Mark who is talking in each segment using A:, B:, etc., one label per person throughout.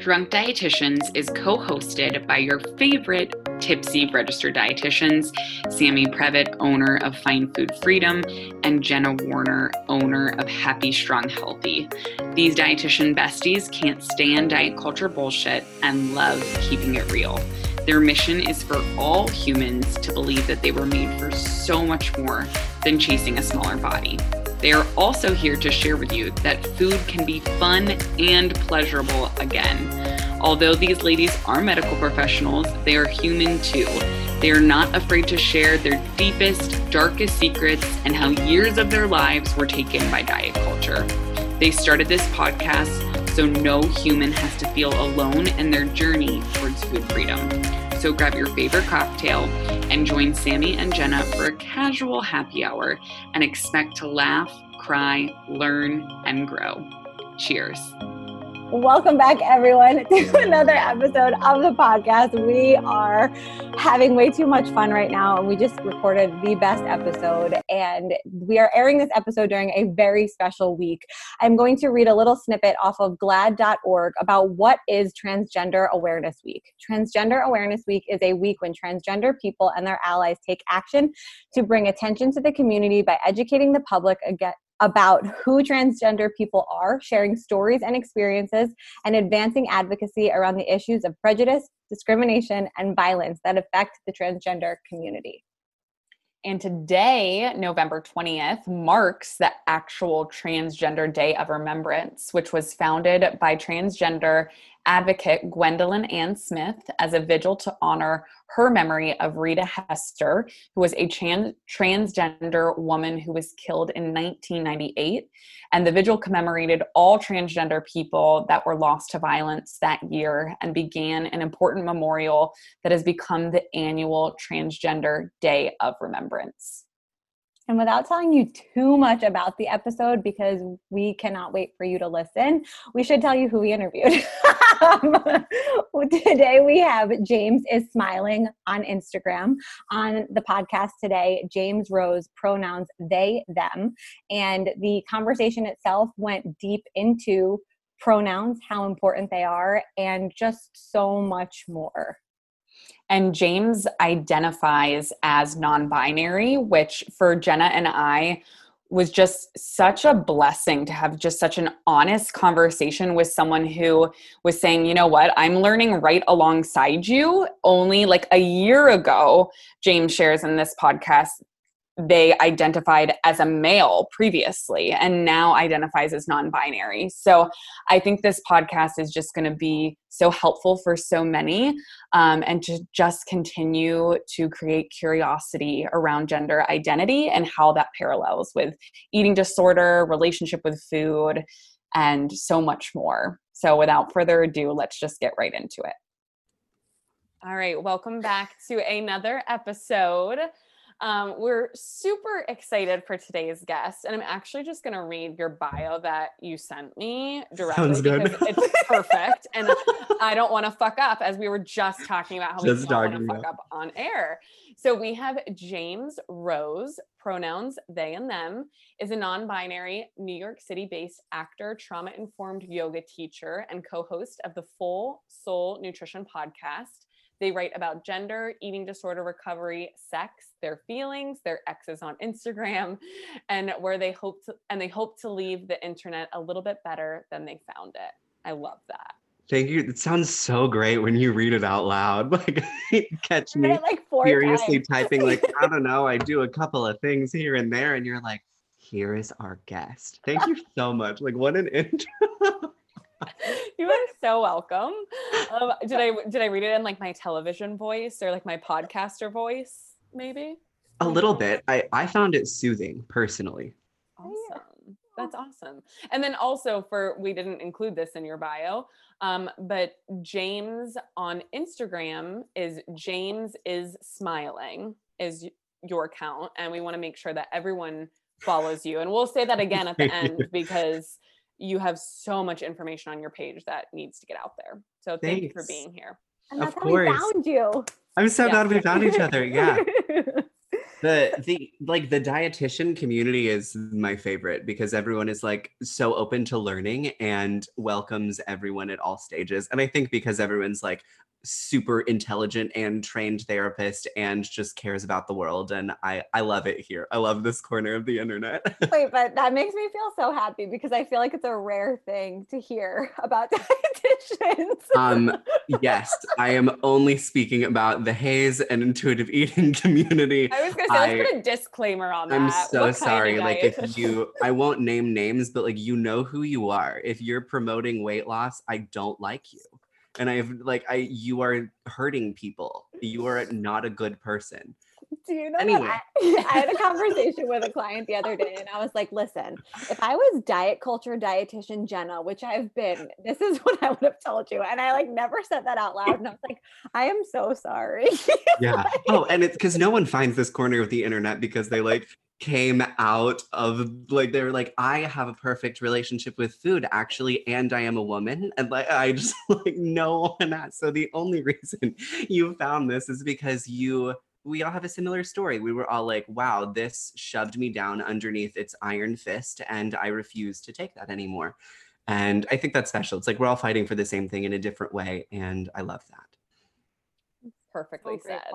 A: Drunk Dietitians is co hosted by your favorite tipsy registered dietitians Sammy Previtt, owner of Fine Food Freedom, and Jenna Warner, owner of Happy Strong Healthy. These dietitian besties can't stand diet culture bullshit and love keeping it real. Their mission is for all humans to believe that they were made for so much more than chasing a smaller body. They are also here to share with you that food can be fun and pleasurable again. Although these ladies are medical professionals, they are human too. They are not afraid to share their deepest, darkest secrets and how years of their lives were taken by diet culture. They started this podcast so no human has to feel alone in their journey towards food freedom. So grab your favorite cocktail and join Sammy and Jenna for a casual happy hour and expect to laugh, cry, learn, and grow. Cheers.
B: Welcome back, everyone, to another episode of the podcast. We are having way too much fun right now, and we just recorded the best episode. And we are airing this episode during a very special week. I'm going to read a little snippet off of glaad.org about what is Transgender Awareness Week. Transgender Awareness Week is a week when transgender people and their allies take action to bring attention to the community by educating the public about who transgender people are, sharing stories and experiences, and advancing advocacy around the issues of prejudice, discrimination, and violence that affect the transgender community.
C: And today, November 20th, marks the actual Transgender Day of Remembrance, which was founded by transgender advocate Gwendolyn Ann Smith as a vigil to honor her memory of Rita Hester, who was a trans- transgender woman who was killed in 1998. And the vigil commemorated all transgender people that were lost to violence that year and began an important memorial that has become the annual Transgender Day of Remembrance.
B: And without telling you too much about the episode, because we cannot wait for you to listen, we should tell you who we interviewed. today we have James is Smiling on Instagram. On the podcast today, James Rose pronouns they, them. And the conversation itself went deep into pronouns, how important they are, and just so much more.
C: And James identifies as non binary, which for Jenna and I was just such a blessing to have just such an honest conversation with someone who was saying, you know what, I'm learning right alongside you. Only like a year ago, James shares in this podcast they identified as a male previously and now identifies as non-binary. So i think this podcast is just going to be so helpful for so many um, and to just continue to create curiosity around gender identity and how that parallels with eating disorder relationship with food and so much more. So without further ado let's just get right into it. All right welcome back to another episode um, we're super excited for today's guest, and I'm actually just going to read your bio that you sent me directly
D: Sounds good.
C: it's perfect, and I don't want to fuck up, as we were just talking about how
D: Just
C: we don't want to fuck up on air. So we have James Rose, pronouns they and them, is a non-binary New York City-based actor, trauma-informed yoga teacher, and co-host of the Full Soul Nutrition podcast. They write about gender, eating disorder recovery, sex, their feelings, their exes on Instagram, and where they hope to and they hope to leave the internet a little bit better than they found it. I love that.
D: Thank you. It sounds so great when you read it out loud. Like catch me
B: it like
D: furiously
B: times.
D: typing like I don't know, I do a couple of things here and there and you're like here is our guest. Thank you so much. Like what an intro.
C: you are so welcome. Um, did I did I read it in like my television voice or like my podcaster voice? Maybe.
D: a little bit. I I found it soothing personally.
C: Awesome. That's awesome. And then also for we didn't include this in your bio, um, but James on Instagram is James is smiling is your account, and we want to make sure that everyone follows you. And we'll say that again at the end because you have so much information on your page that needs to get out there. So thank you for being here.
B: And
D: Of
B: that's how we found you.
D: I'm so
C: Yeah.
D: glad we found each other. Yeah. the the like the dietitian community is my favorite because everyone is like so open to learning and welcomes everyone at all stages and i think because everyone's like super intelligent and trained therapist and just cares about the world and i i love it here i love this corner of the internet
B: Wait, but that makes me feel so happy because I feel like it's a rare thing to hear about dietitians.
D: um yes i am only speaking about the HAES and intuitive eating community
C: I was gonna say,
D: I-
C: let's put a disclaimer on that.
D: I'm so
C: of
D: sorry. Like if you I won't name names, but like you know who you are. If you're promoting weight loss, I don't like you. And I've like I you are hurting people. You are not a good person.
B: Do you know
D: Anyway.
B: that I, I had a conversation with a client the other day and I was like, listen, if I was diet culture dietitian Jenna, which I've been, this is what I would have told you. And I like never said that out loud. And I was like, I am so sorry.
D: Yeah. Oh, and it's because no one finds this corner of the internet because they like came out of like they're like I have a perfect relationship with food actually and I am a woman and like I just like no one has so the only reason you found this is because you we all have a similar story. We were all like wow this shoved me down underneath its iron fist and I refuse to take that anymore. And I think that's special. It's like we're all fighting for the same thing in a different way and I love that.
C: Perfectly
B: So
C: said.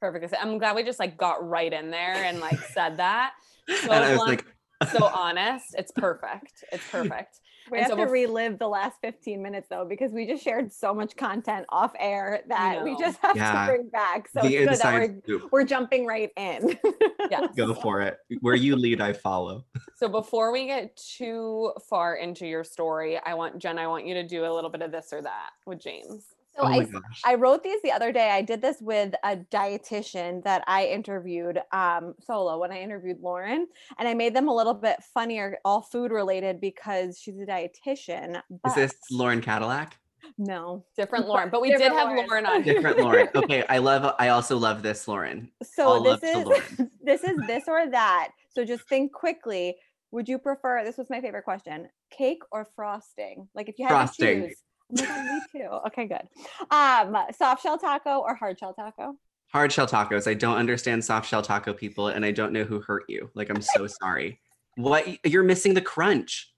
B: Grateful.
C: Perfectly said. I'm glad we just like got right in there and like said that. So
D: and I was like
C: so honest. It's perfect. It's perfect.
B: We
C: And
B: have
C: so
B: to
C: bef-
B: relive the last 15 minutes though, because we just shared so much content off air that we just have
D: Yeah.
B: to bring back. So
D: the
B: it's good that we're, we're jumping right in.
C: Yeah.
D: go for it where you lead i follow
C: So before we get too far into your story, I want Jen, I want you to do a little bit of this or that with James.
B: So
D: oh
B: I
D: gosh
B: I wrote these the other day. I did this with a dietitian that I interviewed um, solo when I interviewed Lauren, and I made them a little bit funnier, all food related because she's a dietitian.
D: is this lauren cadillac
B: no.
C: Different Lauren, but we did have
B: Lauren.
C: Lauren on.
D: different lauren okay i love i also love this lauren
B: So
D: All
B: this
D: love
B: is
D: Lauren.
B: this is this or that. So just think quickly. Would you prefer? This was my favorite question: cake or frosting? Like if you had
D: Frosting.
B: to choose. Oh my god, me too. Okay, good. Um, soft shell taco or hard shell taco?
D: hard shell tacos i don't understand soft shell taco people and i don't know who hurt you like i'm so sorry what you're missing the crunch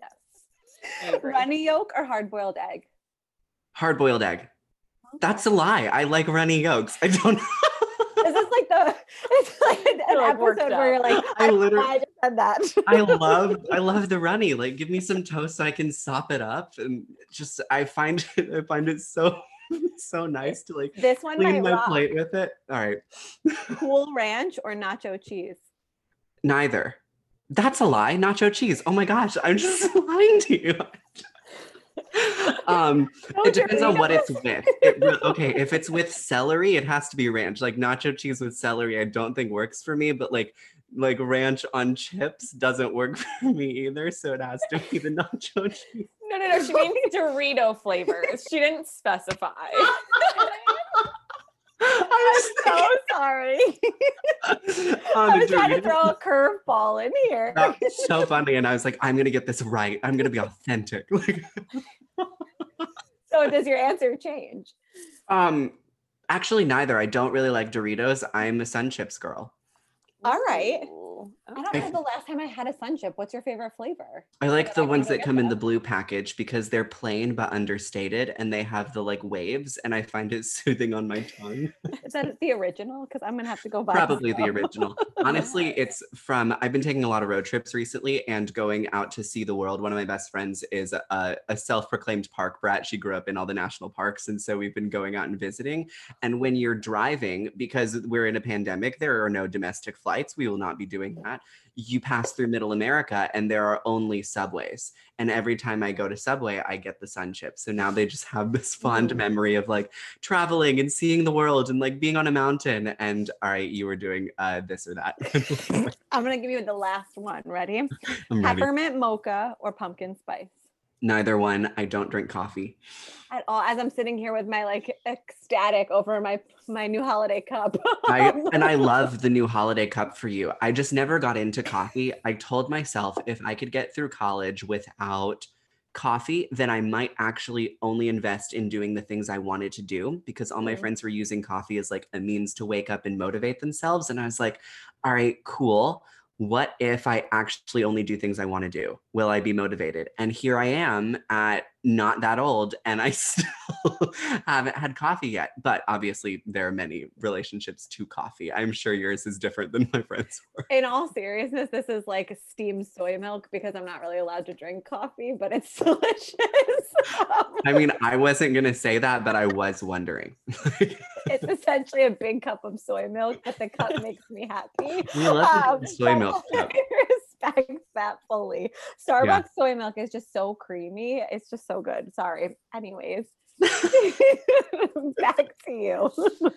B: Yes. Runny yolk or hard boiled egg?
D: hard boiled egg that's a lie i like runny yolks i don't
B: This is like the it's like an
C: You're, like,
B: episode where you're like,
D: I
B: I,
D: literally-
B: I just said that.
D: I love I love the runny. Like give me some toast so I can sop it up and just I find it I find it so so nice to like
B: this one
D: clean
B: might
D: my
B: rock.
D: plate with it. All right.
B: Cool ranch or nacho cheese?
D: Neither. That's a lie. Nacho cheese. Oh my gosh, I'm just lying to you. Um it depends on what it's with. It okay, if it's with celery, it has to be ranch. Like nacho cheese with celery, I don't think works for me, but like like ranch on chips doesn't work for me either. So it has to be the nacho cheese.
C: No, no, no. She means Dorito flavors. She didn't specify.
B: I'm so sorry. I was trying to throw a curveball in here.
D: That was so funny, and I was like, I'm gonna get this right. I'm gonna be authentic. Like,
B: So does your answer change?
D: um, actually, neither. I don't really like Doritos. I'm a Sun Chips girl.
B: All right.
C: Ooh,
B: I don't
D: I
B: know the last time I had a sun chip. What's your favorite flavor?
D: I like
B: Yeah,
D: the ones that come in the blue package because they're plain but understated, and they have the like waves, and I find it soothing on my tongue.
B: Is that the original? Because I'm gonna have to go buy.
D: Probably the original. Honestly, it's from. I've been taking a lot of road trips recently and going out to see the world. One of my best friends is a, a self-proclaimed park brat. She grew up in all the national parks, and so we've been going out and visiting. And when you're driving, because we're in a pandemic, there are no domestic flights. We will not be doing that. You pass through Middle America, and there are only subways. And every time I go to Subway, I get the sun chips. So now they just have this fond
C: Mm.
D: memory of like traveling and seeing the world and like being on a mountain. And all right, you were doing uh, this or that.
B: I'm gonna give you the last one. Ready?
D: I'm ready.
B: Peppermint mocha or pumpkin spice?
D: Neither one. I don't drink coffee.
B: At all. As I'm sitting here with my like ecstatic over my my new holiday cup.
D: I and I love the new holiday cup for you. I just never got into coffee. I told myself if I could get through college without coffee, then I might actually only invest in doing the things I wanted to do because all my
B: Mhm.
D: friends were using coffee as like a means to wake up and motivate themselves. And I was like, all right, cool. What if I actually only do things I want to do? Will I be motivated? And here I am at not that old and I still haven't had coffee yet. But obviously, there are many relationships to coffee. I'm sure yours is different than my friends were.
B: In all seriousness, this is like steamed soy milk because I'm not really allowed to drink coffee, but it's delicious.
D: I mean, I wasn't going to say that, but I was wondering.
B: it's essentially a big cup of soy milk, but the cup makes me happy.
D: We love
B: Um,
D: soy milk cup.
B: I respect that fully. Starbucks soy milk is just so creamy. It's just so good. Sorry. Anyways, back to you.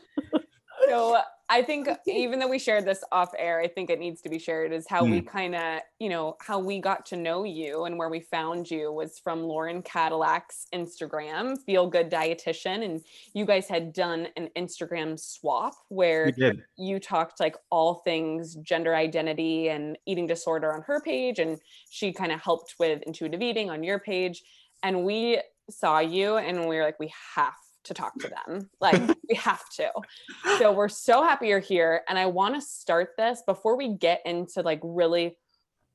C: so I think even though we shared this off air, I think it needs to be shared is how we
D: Hmm.
C: kind of, you know, how we got to know you and where we found you was from Lauren Cadillac's Instagram, Feel Good Dietitian. And you guys had done an Instagram swap where you talked like all things gender identity and eating disorder on her page and she kind of helped with intuitive eating on your page and we saw you and we were like we have to talk to them. Like we have to. So we're so happy you're here and i want to start this before we get into like really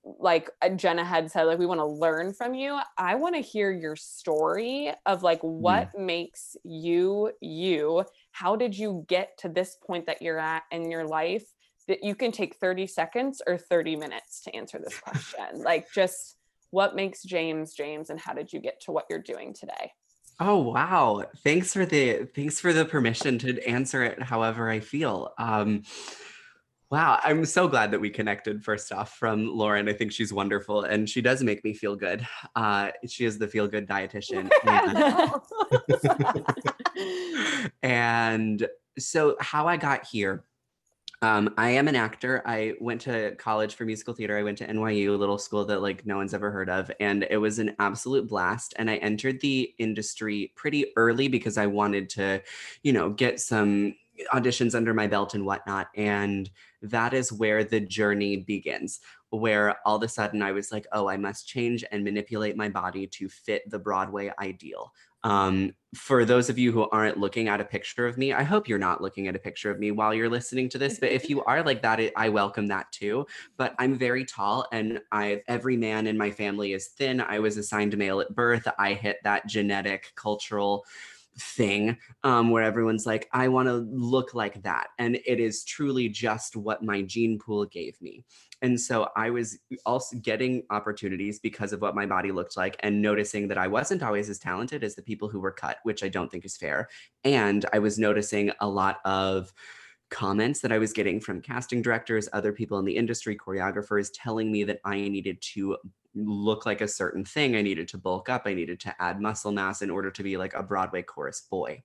C: like jenna had said like we want to learn from you i want to hear your story of like mm. what makes you you. How did you get to this point that you're at in your life that you can take 30 seconds or 30 minutes to answer this question? Like just what makes james james and how did you get to what you're doing today
D: Oh wow! Thanks for the thanks for the permission to answer it however I feel. Um, wow, I'm so glad that we connected. First off, from Lauren, I think she's wonderful, and she does make me feel good. Uh, she is the feel good dietitian. and- and so how I got here. Um, I am an actor. I went to college for musical theater. I went to NYU, a little school that like no one's ever heard of, and it was an absolute blast. And I entered the industry pretty early because I wanted to, you know, get some auditions under my belt and whatnot. And that is where the journey begins, where all of a sudden I was like, oh, I must change and manipulate my body to fit the Broadway ideal. Um, for those of you who aren't looking at a picture of me, I hope you're not looking at a picture of me while you're listening to this. But if you are like that, it, I welcome that too. But I'm very tall, and I every man in my family is thin. I was assigned male at birth. I hit that genetic cultural thing um, where everyone's like, I want to look like that. And it is truly just what my gene pool gave me. And so I was also getting opportunities because of what my body looked like and noticing that I wasn't always as talented as the people who were cut, which I don't think is fair. And I was noticing a lot of comments that I was getting from casting directors, other people in the industry, choreographers telling me that I needed to look like a certain thing. I needed to bulk up. I needed to add muscle mass in order to be like a Broadway chorus boy.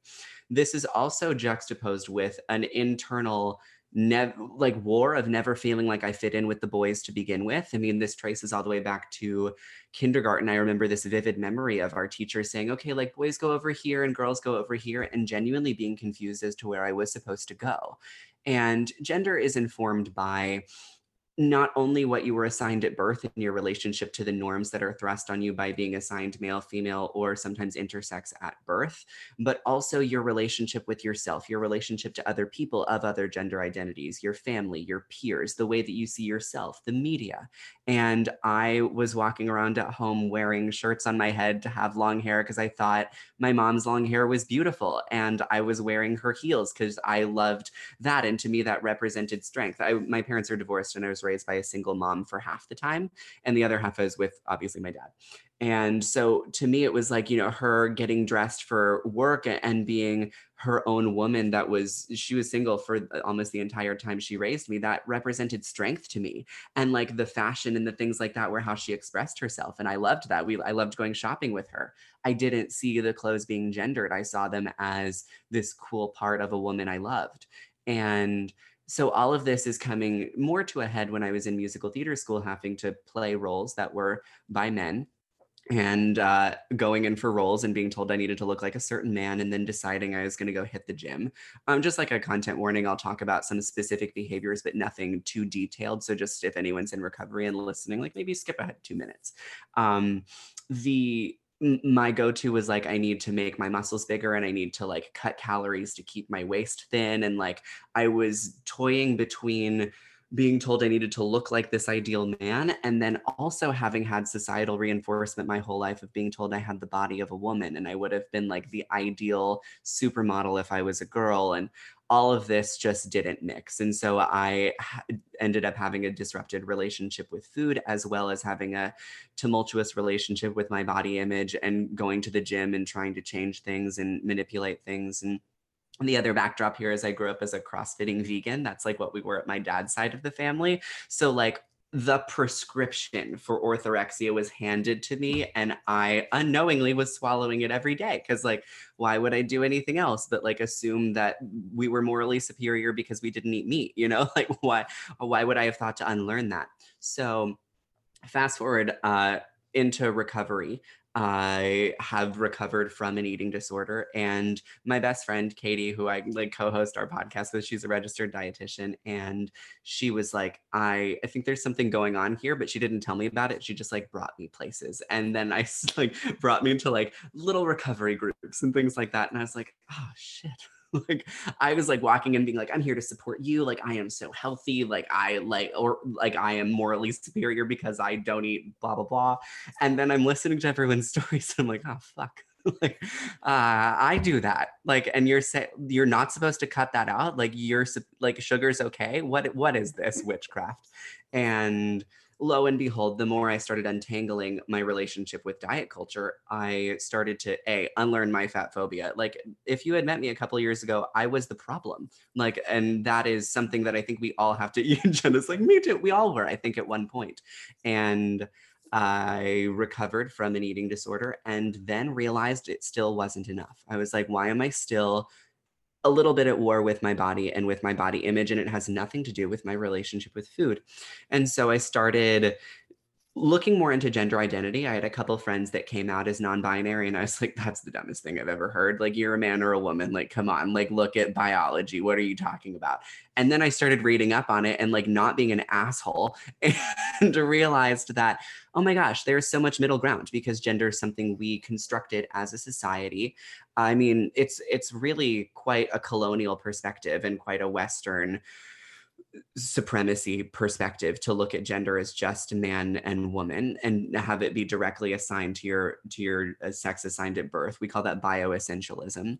D: This is also juxtaposed with an internal never like war of never feeling like I fit in with the boys to begin with. I mean, this traces all the way back to kindergarten. I remember this vivid memory of our teacher saying, okay, like boys go over here and girls go over here, and genuinely being confused as to where I was supposed to go. And gender is informed by not only what you were assigned at birth in your relationship to the norms that are thrust on you by being assigned male, female, or sometimes intersex at birth, but also your relationship with yourself, your relationship to other people of other gender identities, your family, your peers, the way that you see yourself, the media. And I was walking around at home wearing shirts on my head to have long hair because I thought my mom's long hair was beautiful. And I was wearing her heels because I loved that. And to me, that represented strength. I, my parents are divorced and I was raised by a single mom for half the time. And the other half is with obviously my dad. And so to me, it was like, you know, her getting dressed for work and being her own woman that was, she was single for uh, almost the entire time she raised me. That represented strength to me. And like the fashion and the things like that were how she expressed herself. And I loved that. We, I loved going shopping with her. I didn't see the clothes being gendered. I saw them as this cool part of a woman I loved. And so all of this is coming more to a head when I was in musical theater school, having to play roles that were by men and uh, going in for roles and being told I needed to look like a certain man and then deciding I was going to go hit the gym. Um, just like a content warning, I'll talk about some specific behaviors, but nothing too detailed. So just if anyone's in recovery and listening, like maybe skip ahead two minutes. Um, the my go-to was like i need to make my muscles bigger and i need to like cut calories to keep my waist thin and like i was toying between being told i needed to look like this ideal man and then also having had societal reinforcement my whole life of being told i had the body of a woman and i would have been like the ideal supermodel if i was a girl and all of this just didn't mix. And so I ended up having a disrupted relationship with food, as well as having a tumultuous relationship with my body image and going to the gym and trying to change things and manipulate things. And the other backdrop here is I grew up as a CrossFitting vegan. That's like what we were at my dad's side of the family. So, like, the prescription for orthorexia was handed to me and i unknowingly was swallowing it every day because like why would i do anything else but like assume that we were morally superior because we didn't eat meat you know like why why would i have thought to unlearn that so fast forward uh into recovery I have recovered from an eating disorder. And my best friend, Katie, who I like co-host our podcast with, she's a registered dietitian. And she was like, I, I think there's something going on here, but she didn't tell me about it. She just like brought me places. And then I like brought me into like little recovery groups and things like that. And I was like, oh shit. like I was like walking and being like, I'm here to support you. Like I am so healthy. Like I like or like I am morally superior because I don't eat blah blah blah. And then I'm listening to everyone's stories and I'm like, oh fuck. like uh, I do that. Like, and you're saying you're not supposed to cut that out. Like you're like sugar's okay. What what is this witchcraft? And lo and behold, the more I started untangling my relationship with diet culture, I started to a unlearn my fat phobia. Like if you had met me a couple years ago, I was the problem. Like, and that is something that I think we all have to. Jenna's like me too. We all were, I think, at one point, and. I recovered from an eating disorder and then realized it still wasn't enough. I was like, why am I still a little bit at war with my body and with my body image, and it has nothing to do with my relationship with food. And so I started looking more into gender identity, I had a couple friends that came out as non-binary, and I was like, "That's the dumbest thing I've ever heard. Like, you're a man or a woman. Like, come on. Like, look at biology. What are you talking about?" And then I started reading up on it and like not being an asshole, and realized that, oh my gosh, there's so much middle ground because gender is something we constructed as a society. I mean, it's it's really quite a colonial perspective and quite a Western supremacy perspective to look at gender as just man and woman and have it be directly assigned to your to your uh, sex assigned at birth we call that bioessentialism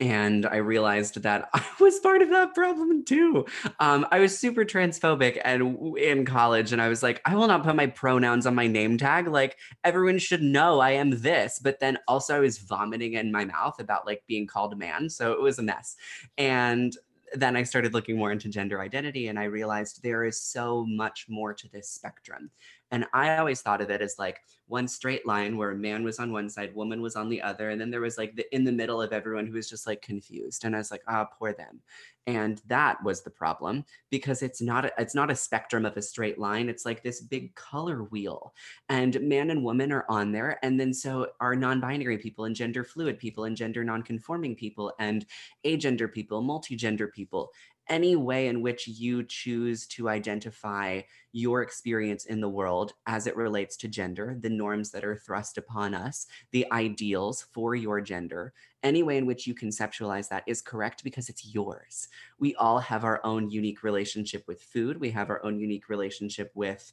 D: and I realized that I was part of that problem too. Um, I was super transphobic and in college, and I was like, I will not put my pronouns on my name tag. Like everyone should know I am this. But then also I was vomiting in my mouth about like being called a man, so it was a mess. And then I started looking more into gender identity and I realized there is so much more to this spectrum. And I always thought of it as like one straight line where a man was on one side, woman was on the other. And then there was like the in the middle of everyone who was just like confused. And I was like, ah, oh, poor them. And that was the problem because it's not a, it's not a spectrum of a straight line. It's like this big color wheel. And man and woman are on there. And then so are non-binary people and gender fluid people and gender non-conforming people and agender people, multi-gender people any way in which you choose to identify your experience in the world as it relates to gender, the norms that are thrust upon us, the ideals for your gender, any way in which you conceptualize that is correct because it's yours. We all have our own unique relationship with food, we have our own unique relationship with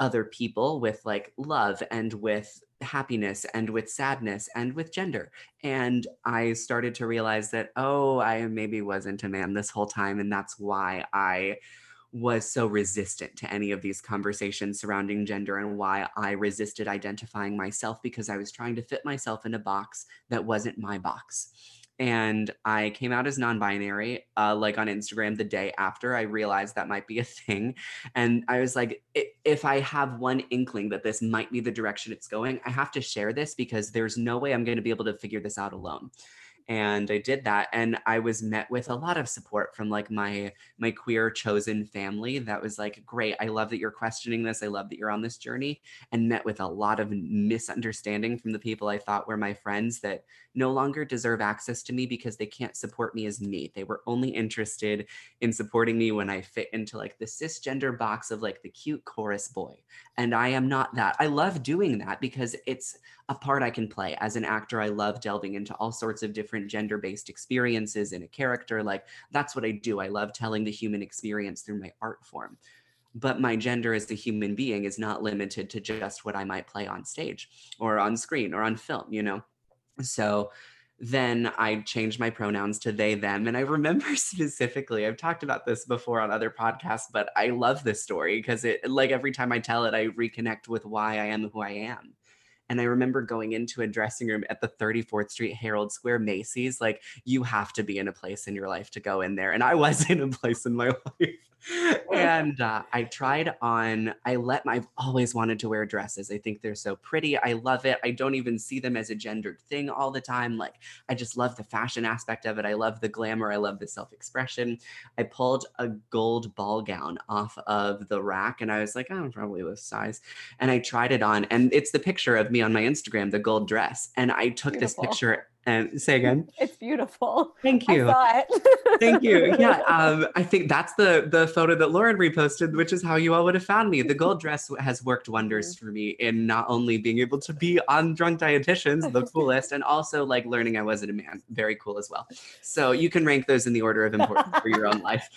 D: other people with like love and with happiness and with sadness and with gender. And I started to realize that, oh, I maybe wasn't a man this whole time. And that's why I was so resistant to any of these conversations surrounding gender and why I resisted identifying myself because I was trying to fit myself in a box that wasn't my box and I came out as non-binary, uh, like on Instagram the day after I realized that might be a thing, and I was like, if I have one inkling that this might be the direction it's going, I have to share this because there's no way I'm going to be able to figure this out alone and I did that and I was met with a lot of support from like my my queer chosen family that was like great I love that you're questioning this I love that you're on this journey and met with a lot of misunderstanding from the people I thought were my friends that no longer deserve access to me because they can't support me as me. They were only interested in supporting me when I fit into like the cisgender box of like the cute chorus boy and I am not that. I love doing that because it's a part I can play. As an actor, I love delving into all sorts of different gender based experiences in a character. Like, that's what I do. I love telling the human experience through my art form. But my gender as a human being is not limited to just what I might play on stage or on screen or on film, you know? So, then I changed my pronouns to they, them. And I remember specifically, I've talked about this before on other podcasts, but I love this story because it, like, every time I tell it, I reconnect with why I am who I am. And I remember going into a dressing room at the 34th Street Herald Square Macy's. Like, you have to be in a place in your life to go in there. And I was in a place in my life and uh, I tried on, I let my, I've always wanted to wear dresses. I think they're so pretty. I love it. I don't even see them as a gendered thing all the time. Like, I just love the fashion aspect of it. I love the glamour. I love the self expression. I pulled a gold ball gown off of the rack and I was like, oh, I'm probably this size. And I tried it on. And it's the picture of me on my Instagram, the gold dress. And I took Beautiful. this picture and say again.
B: It's beautiful.
D: Thank you.
B: I saw it.
D: Thank you. Yeah. Um, I think that's the the photo that Lauren reposted, which is how you all would have found me. The gold dress has worked wonders mm-hmm. for me in not only being able to be on Drunk Dietitians, the coolest, and also like learning I wasn't a man. Very cool as well. So you can rank those in the order of importance for your own life.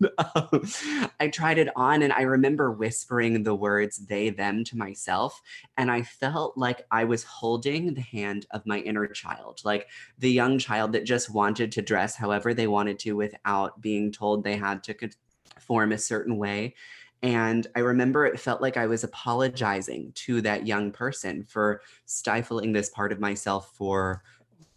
D: I tried it on and I remember whispering the words they, them to myself. And I felt like I was holding the hand of my inner child, like the young child that just wanted to dress however they wanted to without being told they had to conform a certain way. And I remember it felt like I was apologizing to that young person for stifling this part of myself for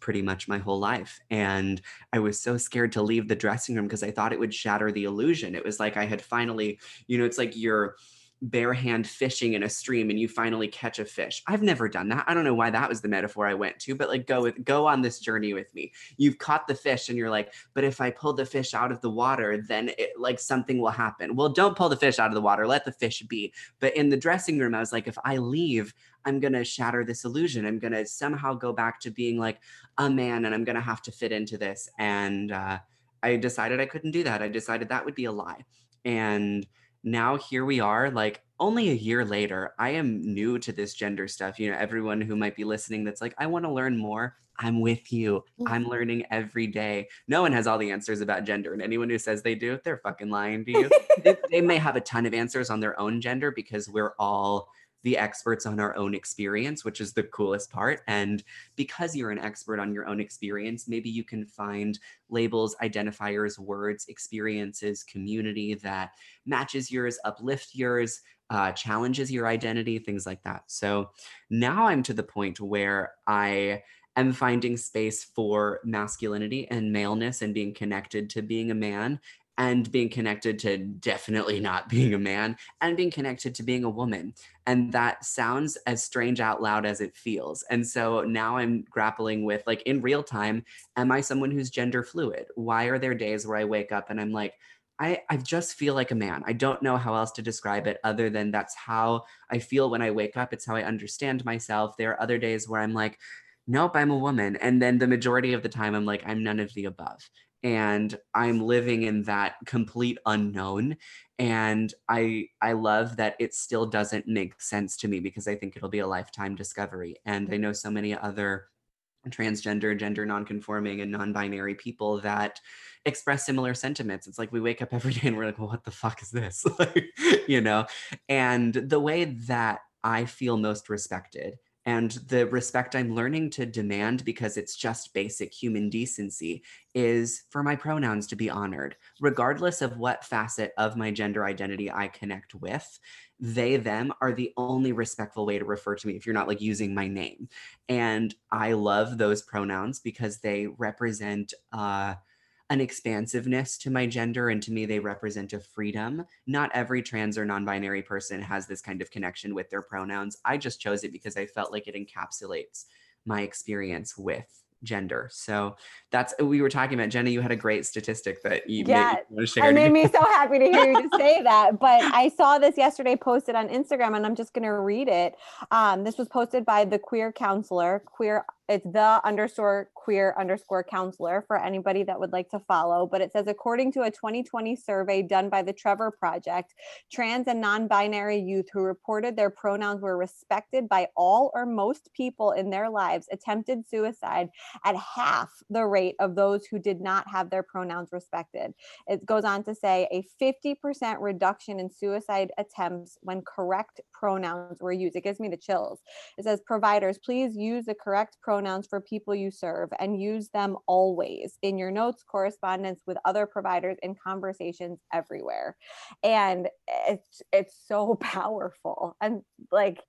D: pretty much my whole life. And I was so scared to leave the dressing room because I thought it would shatter the illusion. It was like I had finally, you know, it's like you're bare hand fishing in a stream and you finally catch a fish. I've never done that. I don't know why that was the metaphor I went to, but like go with go on this journey with me. You've caught the fish and you're like, but if I pull the fish out of the water, then it like something will happen. Well, don't pull the fish out of the water. Let the fish be. But in the dressing room, I was like, if I leave, I'm going to shatter this illusion. I'm going to somehow go back to being like a man and I'm going to have to fit into this. And uh, I decided I couldn't do that. I decided that would be a lie. And now here we are, like only a year later. I am new to this gender stuff. You know, everyone who might be listening that's like, I want to learn more. I'm with you. I'm mm-hmm. learning every day. No one has all the answers about gender. And anyone who says they do, they're fucking lying to you. they, they may have a ton of answers on their own gender because we're all the experts on our own experience, which is the coolest part. And because you're an expert on your own experience, maybe you can find labels, identifiers, words, experiences, community that matches yours, uplift yours, uh, challenges your identity, things like that. So now I'm to the point where I am finding space for masculinity and maleness and being connected to being a man and being connected to definitely not being a man and being connected to being a woman. And that sounds as strange out loud as it feels. And so now I'm grappling with, like, in real time, am I someone who's gender fluid? Why are there days where I wake up and I'm like, I, I just feel like a man. I don't know how else to describe it other than that's how I feel when I wake up. It's how I understand myself. There are other days where I'm like, nope, I'm a woman. And then the majority of the time, I'm like, I'm none of the above and i'm living in that complete unknown and i i love that it still doesn't make sense to me because i think it'll be a lifetime discovery and i know so many other transgender gender nonconforming and non-binary people that express similar sentiments. It's like we wake up every day and we're like well what the fuck is this? You know? And the way that i feel most respected and the respect I'm learning to demand because it's just basic human decency is for my pronouns to be honored, regardless of what facet of my gender identity I connect with. They, them are the only respectful way to refer to me if you're not like using my name. And I love those pronouns because they represent, uh, an expansiveness to my gender and to me they represent a freedom. Not every trans or non-binary person has this kind of connection with their pronouns. I just chose it because i felt like it encapsulates my experience with gender. So that's we were talking about jenna you had a great statistic that you
B: yeah made, it made me so happy to hear you say that but i saw this yesterday posted on instagram and i'm just going to read it. Um, this was posted by the queer counselor queer it's the underscore queer underscore counselor for anybody that would like to follow. But it says, according to a 2020 survey done by the Trevor Project, trans and non binary youth who reported their pronouns were respected by all or most people in their lives attempted suicide at half the rate of those who did not have their pronouns respected. It goes on to say a 50% reduction in suicide attempts when correct pronouns were used. It gives me the chills. It says, providers, please use the correct pronouns for people you serve and use them always in your notes, correspondence with other providers, and conversations everywhere. And it's it's so powerful. And like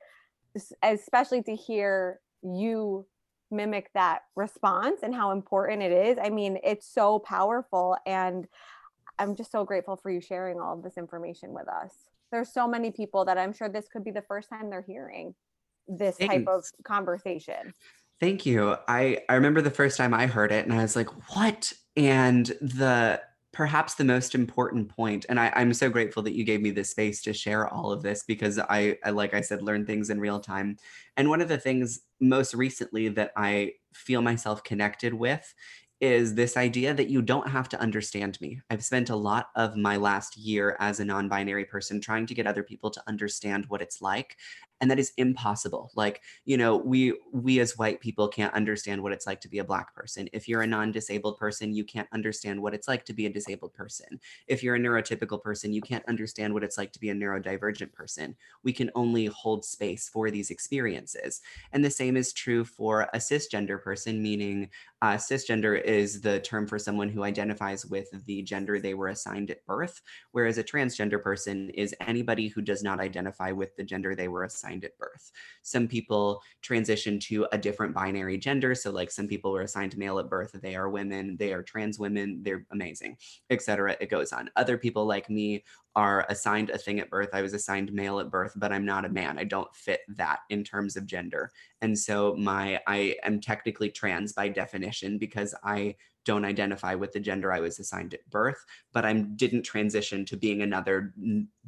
B: especially to hear you mimic that response and how important it is. I mean, it's so powerful and I'm just so grateful for you sharing all of this information with us. There's so many people that I'm sure this could be the first time they're hearing this
D: Thanks.
B: type of conversation.
D: Thank you. I I remember the first time I heard it and I was like, "What?" And the perhaps the most important point and I, i'm so grateful that you gave me this space to share all of this because I, I like i said learn things in real time and one of the things most recently that i feel myself connected with is this idea that you don't have to understand me. I've spent a lot of my last year as a non binary person trying to get other people to understand what it's like and that is impossible. Like you know we we as white people can't understand what it's like to be a black person. If you're a non-disabled person you can't understand what it's like to be a disabled person. If you're a neurotypical person you can't understand what it's like to be a neurodivergent person. We can only hold space for these experiences. And the same is true for a cisgender person meaning uh, cisgender is the term for someone who identifies with the gender they were assigned at birth whereas a transgender person is anybody who does not identify with the gender they were assigned at birth. Some people transition to a different binary gender. So, like some people were assigned male at birth, they are women, they are trans women, they're amazing, etc. It goes on. Other people like me are assigned a thing at birth. I was assigned male at birth, but I'm not a man. I don't fit that in terms of gender. And so my I am technically trans by definition because I don't identify with the gender I was assigned at birth, but I didn't transition to being another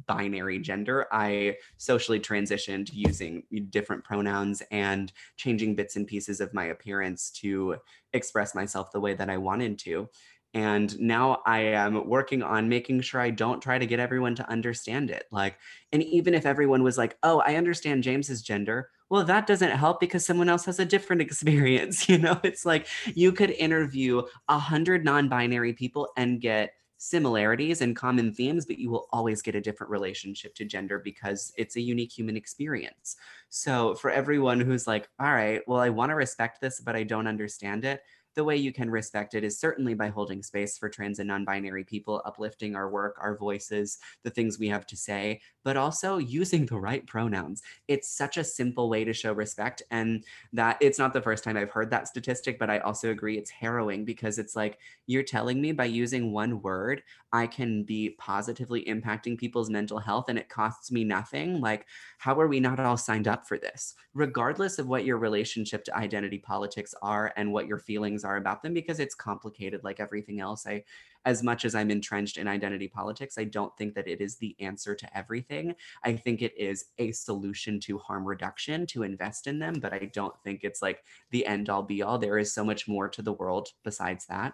D: binary gender. I socially transitioned using different pronouns and changing bits and pieces of my appearance to express myself the way that I wanted to. And now I am working on making sure I don't try to get everyone to understand it. Like, and even if everyone was like, oh, I understand James's gender, well that doesn't help because someone else has a different experience you know it's like you could interview a hundred non-binary people and get similarities and common themes but you will always get a different relationship to gender because it's a unique human experience so for everyone who's like all right well i want to respect this but i don't understand it the way you can respect it is certainly by holding space for trans and non binary people, uplifting our work, our voices, the things we have to say, but also using the right pronouns. It's such a simple way to show respect. And that it's not the first time I've heard that statistic, but I also agree it's harrowing because it's like you're telling me by using one word, I can be positively impacting people's mental health and it costs me nothing. Like, how are we not all signed up for this? Regardless of what your relationship to identity politics are and what your feelings are about them, because it's complicated like everything else. I as much as I'm entrenched in identity politics, I don't think that it is the answer to everything. I think it is a solution to harm reduction to invest in them, but I don't think it's like the end all be all. There is so much more to the world besides that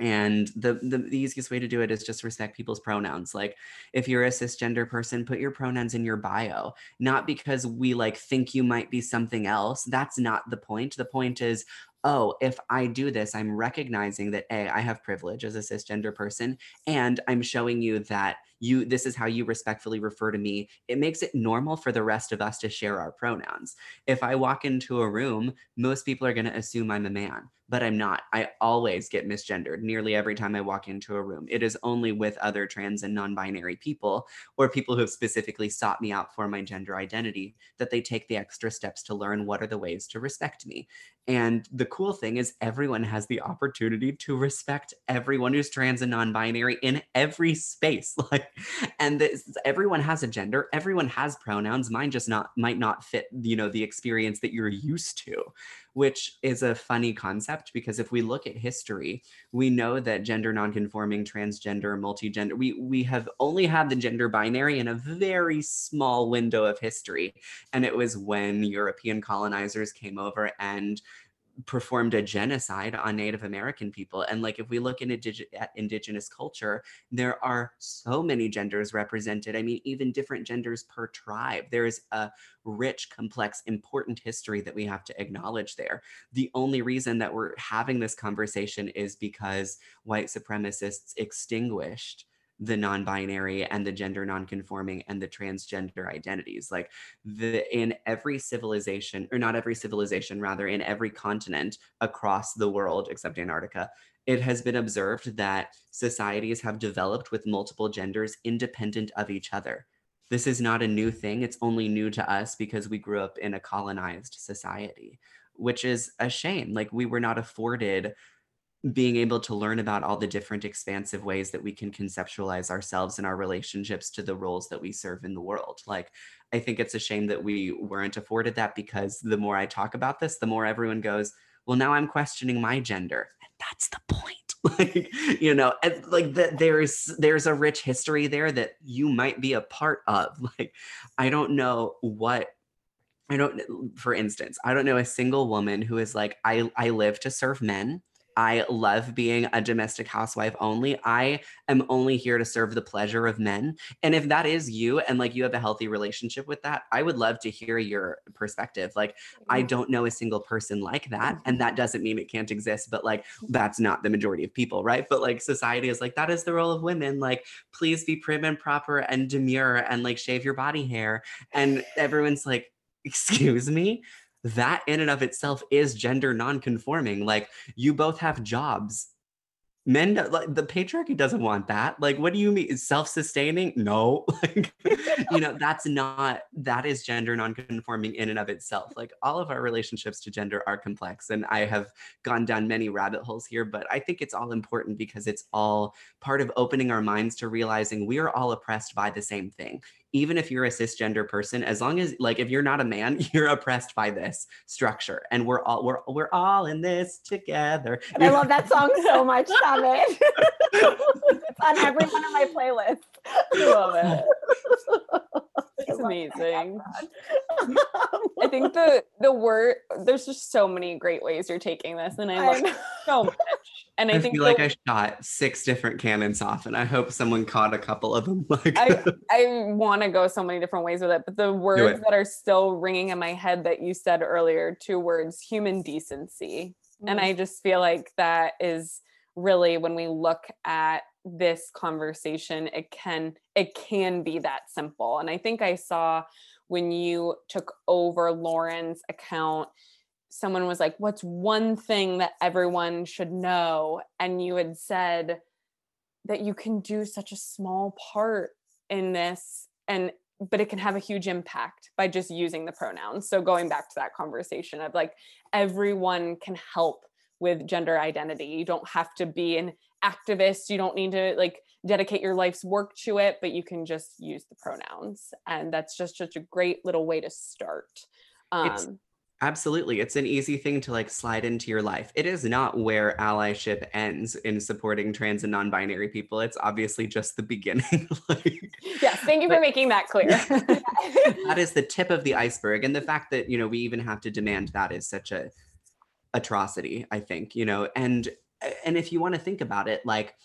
D: and the, the, the easiest way to do it is just respect people's pronouns like if you're a cisgender person put your pronouns in your bio not because we like think you might be something else that's not the point the point is oh, if I do this, I'm recognizing that A, I have privilege as a cisgender person, and I'm showing you that you this is how you respectfully refer to me. It makes it normal for the rest of us to share our pronouns. If I walk into a room, most people are going to assume I'm a man but I'm not. I always get misgendered nearly every time I walk into a room. It is only with other trans and non binary people or people who have specifically sought me out for my gender identity that they take the extra steps to learn what are the ways to respect me. And the cool thing is, everyone has the opportunity to respect everyone who's trans and non binary in every space. Like, and this, everyone has a gender, everyone has pronouns. Mine just not might not fit, you know, the experience that you're used to which is a funny concept because if we look at history, we know that gender nonconforming, transgender, multigender, we, we have only had the gender binary in a very small window of history. And it was when European colonizers came over and performed a genocide on Native American people. And like if we look indig- at indigenous culture, there are so many genders represented. I mean, even different genders per tribe. There's a rich, complex, important history that we have to acknowledge there. The only reason that we're having this conversation is because white supremacists extinguished the non-binary and the gender non-conforming and the transgender identities. Like the in every civilization or not every civilization rather in every continent across the world except antarctica it has been observed that societies have developed with multiple genders independent of each other. This is not a new thing. It's only new to us because we grew up in a colonized society which is a shame. Like we were not afforded being able to learn about all the different expansive ways that we can conceptualize ourselves and our relationships to the roles that we serve in the world. Like, I think it's a shame that we weren't afforded that because the more I talk about this, the more everyone goes, well, now I'm questioning my gender. And that's the point. like, you know, like that there's there's a rich history there that you might be a part of. Like, I don't know what I don't for instance, I don't know a single woman who is like, I I live to serve men I love being a domestic housewife only. I am only here to serve the pleasure of men. And if that is you and like you have a healthy relationship with that, I would love to hear your perspective. Like, I mm-hmm. don't know a single person like that. And that doesn't mean it can't exist, but like, that's not the majority of people, right? But like, society is like, that is the role of women. Like, please be prim and proper and demure and like shave your body hair. And everyone's like, excuse me that in and of itself is gender non-conforming. Like you both have jobs. Men like the patriarchy doesn't want that. Like what do you mean? Self-sustaining? No. Like you know that's not that is gender non-conforming in and of itself. Like all of our relationships to gender are complex and i have gone down many rabbit holes here but i think it's all important because it's all part of opening our minds to realizing we are all oppressed by the same thing even if you're a cisgender person as long as like if you're not a man you're oppressed by this structure. And we're all we're we're all in this together.
B: And i love that song so much stop it. It's on every one of my playlists.
C: I love it. It's amazing. i think the the word there's just so many great ways you're taking this and i love so much and I,
D: I
C: think
D: feel like I shot six different cannons off, and I hope someone caught a couple of them. Like
C: I, I want to go so many different ways with it, but the words that are still ringing in my head that you said earlier, two words: human decency. Mm-hmm. And I just feel like that is really when we look at this conversation, it can it can be that simple. And I think I saw when you took over Lauren's account someone was like, What's one thing that everyone should know? And you had said that you can do such a small part in this and but it can have a huge impact by just using the pronouns. So going back to that conversation of like everyone can help with gender identity. You don't have to be an activist. You don't need to like dedicate your life's work to it, but you can just use the pronouns. And that's just such a great little way to start. Um,
D: Absolutely. It's an easy thing to like slide into your life. It is not where allyship ends in supporting trans and non binary people. It's obviously just the beginning.
C: like, yes. Thank you but, for making that clear.
D: that is the tip of the iceberg. And the fact that, you know, we even have to demand that is such a atrocity, I think, you know, and, and if you want to think about it, like,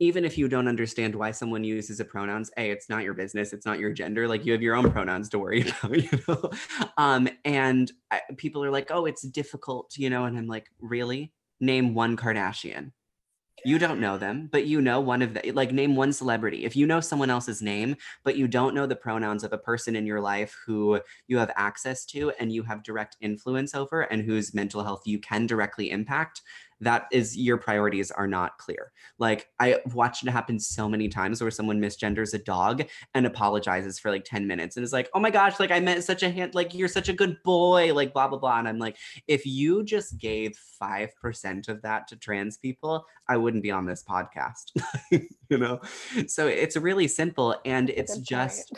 D: even if you don't understand why someone uses a pronouns a it's not your business it's not your gender like you have your own pronouns to worry about you know? Um and I, people are like oh it's difficult you know and i'm like really? Name one kardashian. You don't know them but you know one of the like name one celebrity. If you know someone else's name but you don't know the pronouns of a person in your life who you have access to and you have direct influence over and whose mental health you can directly impact that is your priorities are not clear. Like I watched it happen so many times where someone misgenders a dog and apologizes for like 10 minutes and is like, oh my gosh, like I meant such a hand, like you're such a good boy, like blah, blah, blah. And I'm like, if you just gave 5% of that to trans people, I wouldn't be on this podcast. you know? So it's really simple and it's just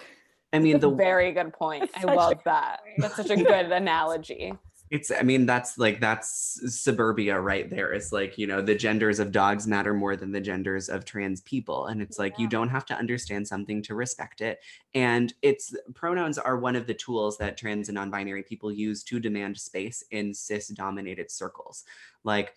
D: I mean, the
C: very good point. I love that. That's such a good analogy.
D: It's, I mean, that's like, that's suburbia right there. It's like, you know, the genders of dogs matter more than the genders of trans people. And it's like, you don't have to understand something to respect it. And it's pronouns are one of the tools that trans and non binary people use to demand space in cis dominated circles. Like,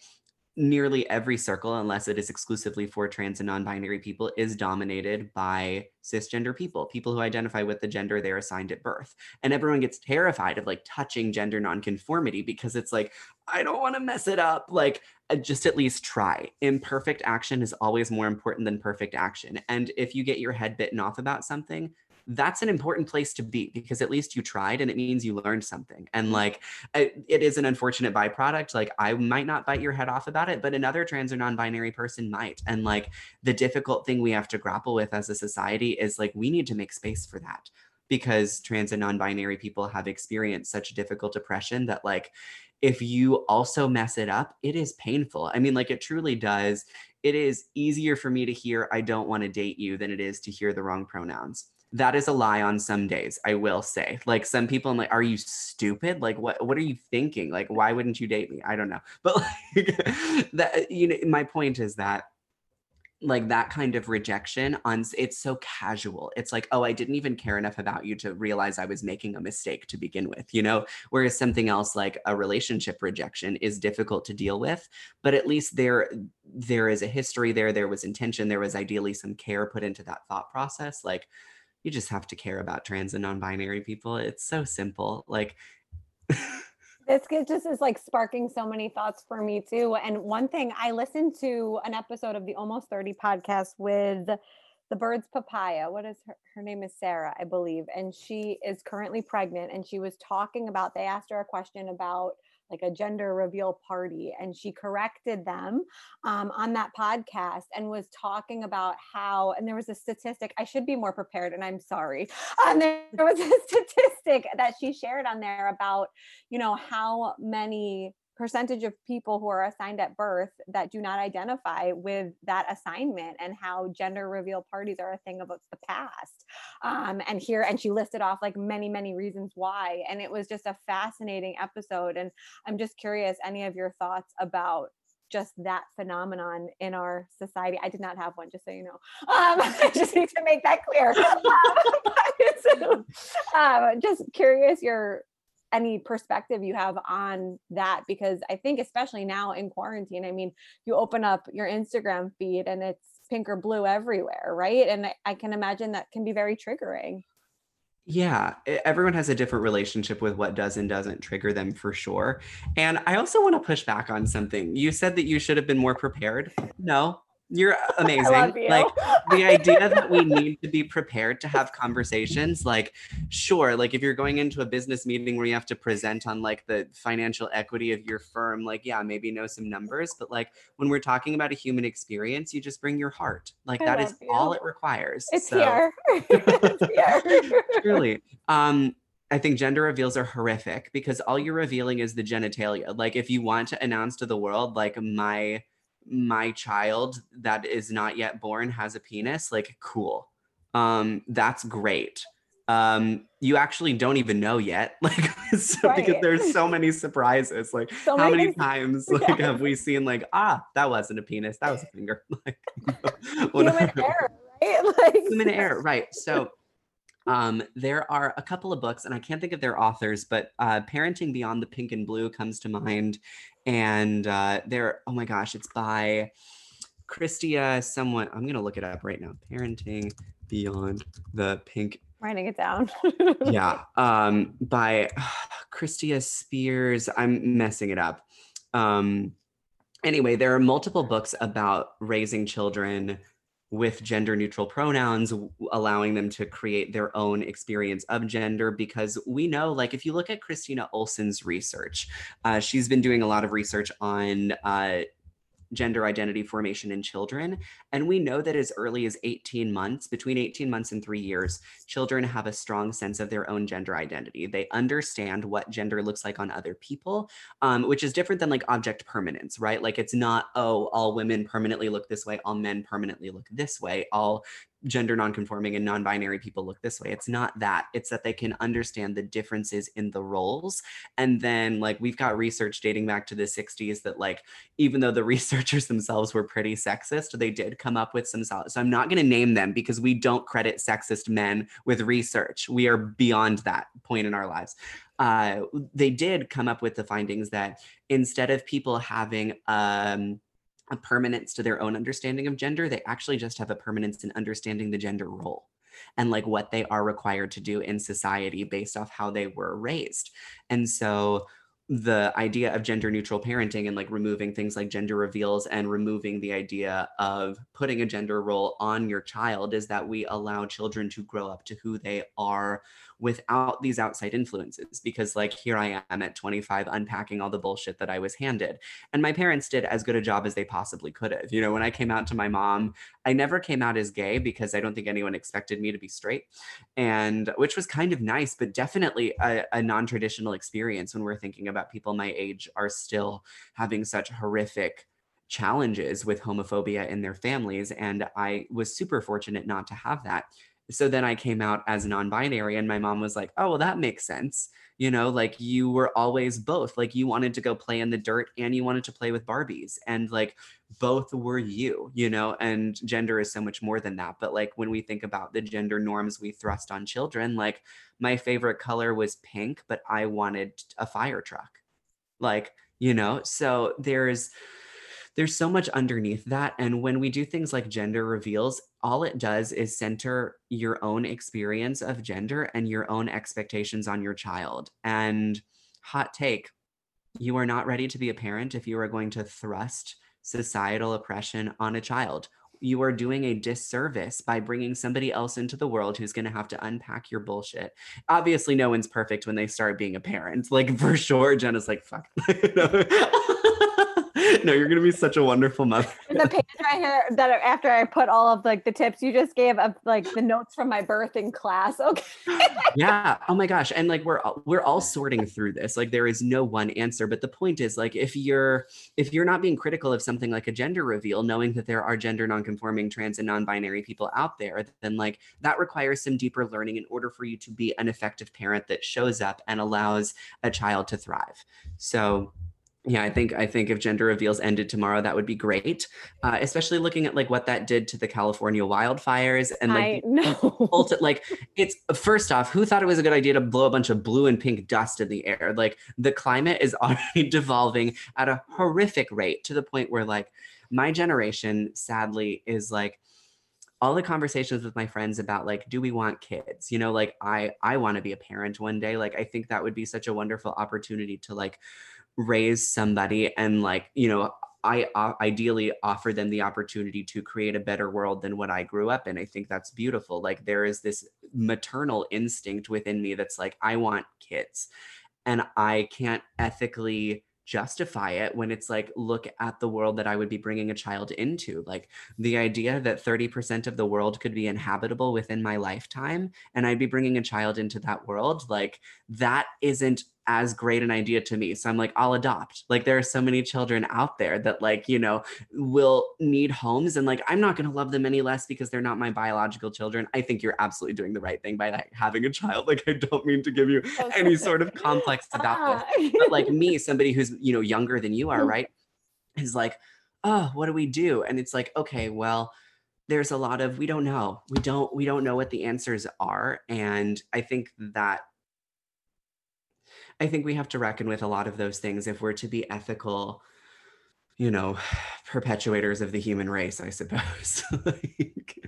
D: nearly every circle, unless it is exclusively for trans and non binary people, is dominated by cisgender people, people who identify with the gender they're assigned at birth. And everyone gets terrified of like touching gender nonconformity because it's like, I don't want to mess it up. Like, uh, just at least try. Imperfect action is always more important than perfect action. And if you get your head bitten off about something, that's an important place to be because at least you tried and it means you learned something. And mm-hmm. like, it, it is an unfortunate byproduct. Like, I might not bite your head off about it, but another trans or non binary person might. And like, the difficult thing we have to grapple with as a society is like, we need to make space for that because trans and non binary people have experienced such difficult oppression that, like, if you also mess it up, it is painful. I mean, like, it truly does. It is easier for me to hear, I don't want to date you, than it is to hear the wrong pronouns that is a lie on some days i will say. Like some people i'm like are you stupid? Like what what are you thinking? Like why wouldn't you date me? I don't know. But like that you know my point is that like that kind of rejection on it's so casual. It's like oh i didn't even care enough about you to realize i was making a mistake to begin with you know? Whereas something else like a relationship rejection is difficult to deal with but at least there there is a history there there was intention there was ideally some care put into that thought process. Like you just have to care about trans and non-binary people it's so simple like
B: this just is like sparking so many thoughts for me too. And one thing I listened to an episode of the Almost 30 podcast with the Birds Papaya. What is her, her name is Sarah, I believe. And she is currently pregnant. And she was talking about, they asked her a question about like a gender reveal party and she corrected them um, on that podcast and was talking about how and there was a statistic i should be more prepared and i'm sorry um, there was a statistic that she shared on there about you know how many percentage of people who are assigned at birth that do not identify with that assignment and how gender reveal parties are a thing of the past um, and here and she listed off like many many reasons why and it was just a fascinating episode and i'm just curious any of your thoughts about just that phenomenon in our society. I did not have one, just so you know. Um, I just need to make that clear. Um, so, um, just curious your any perspective you have on that because I think especially now in quarantine, I mean, you open up your Instagram feed and it's pink or blue everywhere, right? And I, I can imagine that can be very triggering.
D: Yeah, everyone has a different relationship with what does and doesn't trigger them for sure. And I also want to push back on something. You said that you should have been more prepared. No, you're amazing.
B: you.
D: Like the idea that we need to be prepared to have conversations, like, sure, like if you're going into a business meeting where you have to present on like the financial equity of your firm, like, yeah, maybe know some numbers, but like when we're talking about a human experience, you just bring your heart. Like
B: I
D: that is
B: you.
D: all it requires.
B: It's
D: So-
B: here. it's here.
D: truly um i think gender reveals are horrific because all you're revealing is the genitalia like if you want to announce to the world like my my child that is not yet born has a penis like cool. Um that's great. Um you actually don't even know yet like so, because there's so many surprises like
B: So
D: how many
B: things-
D: times like
B: Yeah.
D: have we seen like ah that wasn't a penis that was a finger. Like
B: Human error, right? Like,
D: human error right. So um, there are a couple of books and i can't think of their authors but uh, parenting beyond the pink and blue comes to mind and uh, there oh my gosh it's by christia someone i'm gonna look it up right now parenting beyond the pink
B: Writing it down.
D: yeah um by christia spears i'm messing it up um anyway there are multiple books about raising children with gender neutral pronouns allowing them to create their own experience of gender because we know like if you look at Kristina Olson's research uh, she's been doing a lot of research on uh, gender identity formation in children and we know that as early as 18 months between 18 months and three years children have a strong sense of their own gender identity. They understand what gender looks like on other people, um, which is different than like object permanence, right? Like it's not, oh, all women permanently look this way, all men permanently look this way, all gender nonconforming and non-binary people look this way. It's not that. It's that they can understand the differences in the roles. And then like we've got research dating back to the 60s that like even though the researchers themselves were pretty sexist, they did come up with some solid. So I'm not going to name them because we don't credit sexist men with research. We are beyond that point in our lives. Uh, they did come up with the findings that instead of people having um, a permanence to their own understanding of gender. They actually just have a permanence in understanding the gender role and like what they are required to do in society based off how they were raised. And so the idea of gender neutral parenting and like removing things like gender reveals and removing the idea of putting a gender role on your child is that we allow children to grow up to who they are without these outside influences because like here I am at 25 unpacking all the bullshit that I was handed. And my parents did as good a job as they possibly could have. You know when I came out to my mom I never came out as gay because I don't think anyone expected me to be straight and which was kind of nice but definitely a, a non-traditional experience when we're thinking about people my age are still having such horrific challenges with homophobia in their families and I was super fortunate not to have that so then I came out as non-binary and my mom was like, "Oh, well that makes sense." You know, like you were always both. Like you wanted to go play in the dirt and you wanted to play with Barbies and like both were you, you know, and gender is so much more than that. But like when we think about the gender norms we thrust on children, like my favorite color was pink, but I wanted a fire truck. Like, you know, so there's there's so much underneath that. And when we do things like gender reveals, all it does is center your own experience of gender and your own expectations on your child. And hot take, you are not ready to be a parent if you are going to thrust societal oppression on a child. You are doing a disservice by bringing somebody else into the world who's going to have to unpack your bullshit. Obviously, no one's perfect when they start being a parent. Like, for sure, Jenna's like, fuck. no, you're gonna be such a wonderful mother.
B: the page right here that after I put all of like the tips you just gave of like the notes from my birth in class. Okay.
D: yeah. Oh my gosh. And like we're we're all sorting through this. Like there is no one answer. But the point is like if you're if you're not being critical of something like a gender reveal, knowing that there are gender nonconforming, trans, and non-binary people out there, then like that requires some deeper learning in order for you to be an effective parent that shows up and allows a child to thrive. So yeah i think i think if gender reveals ended tomorrow that would be great uh, especially looking at like what that did to the california wildfires and like ulti- like it's first off who thought it was a good idea to blow a bunch of blue and pink dust in the air? Like the climate is already devolving at a horrific rate to the point where like my generation sadly is like all the conversations with my friends about like do we want kids? You know like i i want to be a parent one day. Like i think that would be such a wonderful opportunity to like raise somebody and like you know I uh, ideally offer them the opportunity to create a better world than what I grew up in. I think that's beautiful. Like there is this maternal instinct within me that's like I want kids. And I can't ethically justify it when it's like look at the world that I would be bringing a child into. Like the idea that 30% of the world could be inhabitable within my lifetime and I'd be bringing a child into that world, like that isn't as great an idea to me. So I'm like, I'll adopt. Like there are so many children out there that like, you know, will need homes and like I'm not going to love them any less because they're not my biological children. I think you're absolutely doing the right thing by like having a child. Like I don't mean to give you oh, any sort of complex about this. But like me, somebody who's, you know, younger than you are, mm. right? Is like, "Oh, what do we do?" And it's like, "Okay, well, there's a lot of we don't know. We don't we don't know what the answers are." And I think that I think we have to reckon with a lot of those things if we're to be ethical, you know, perpetuators of the human race, I suppose. like,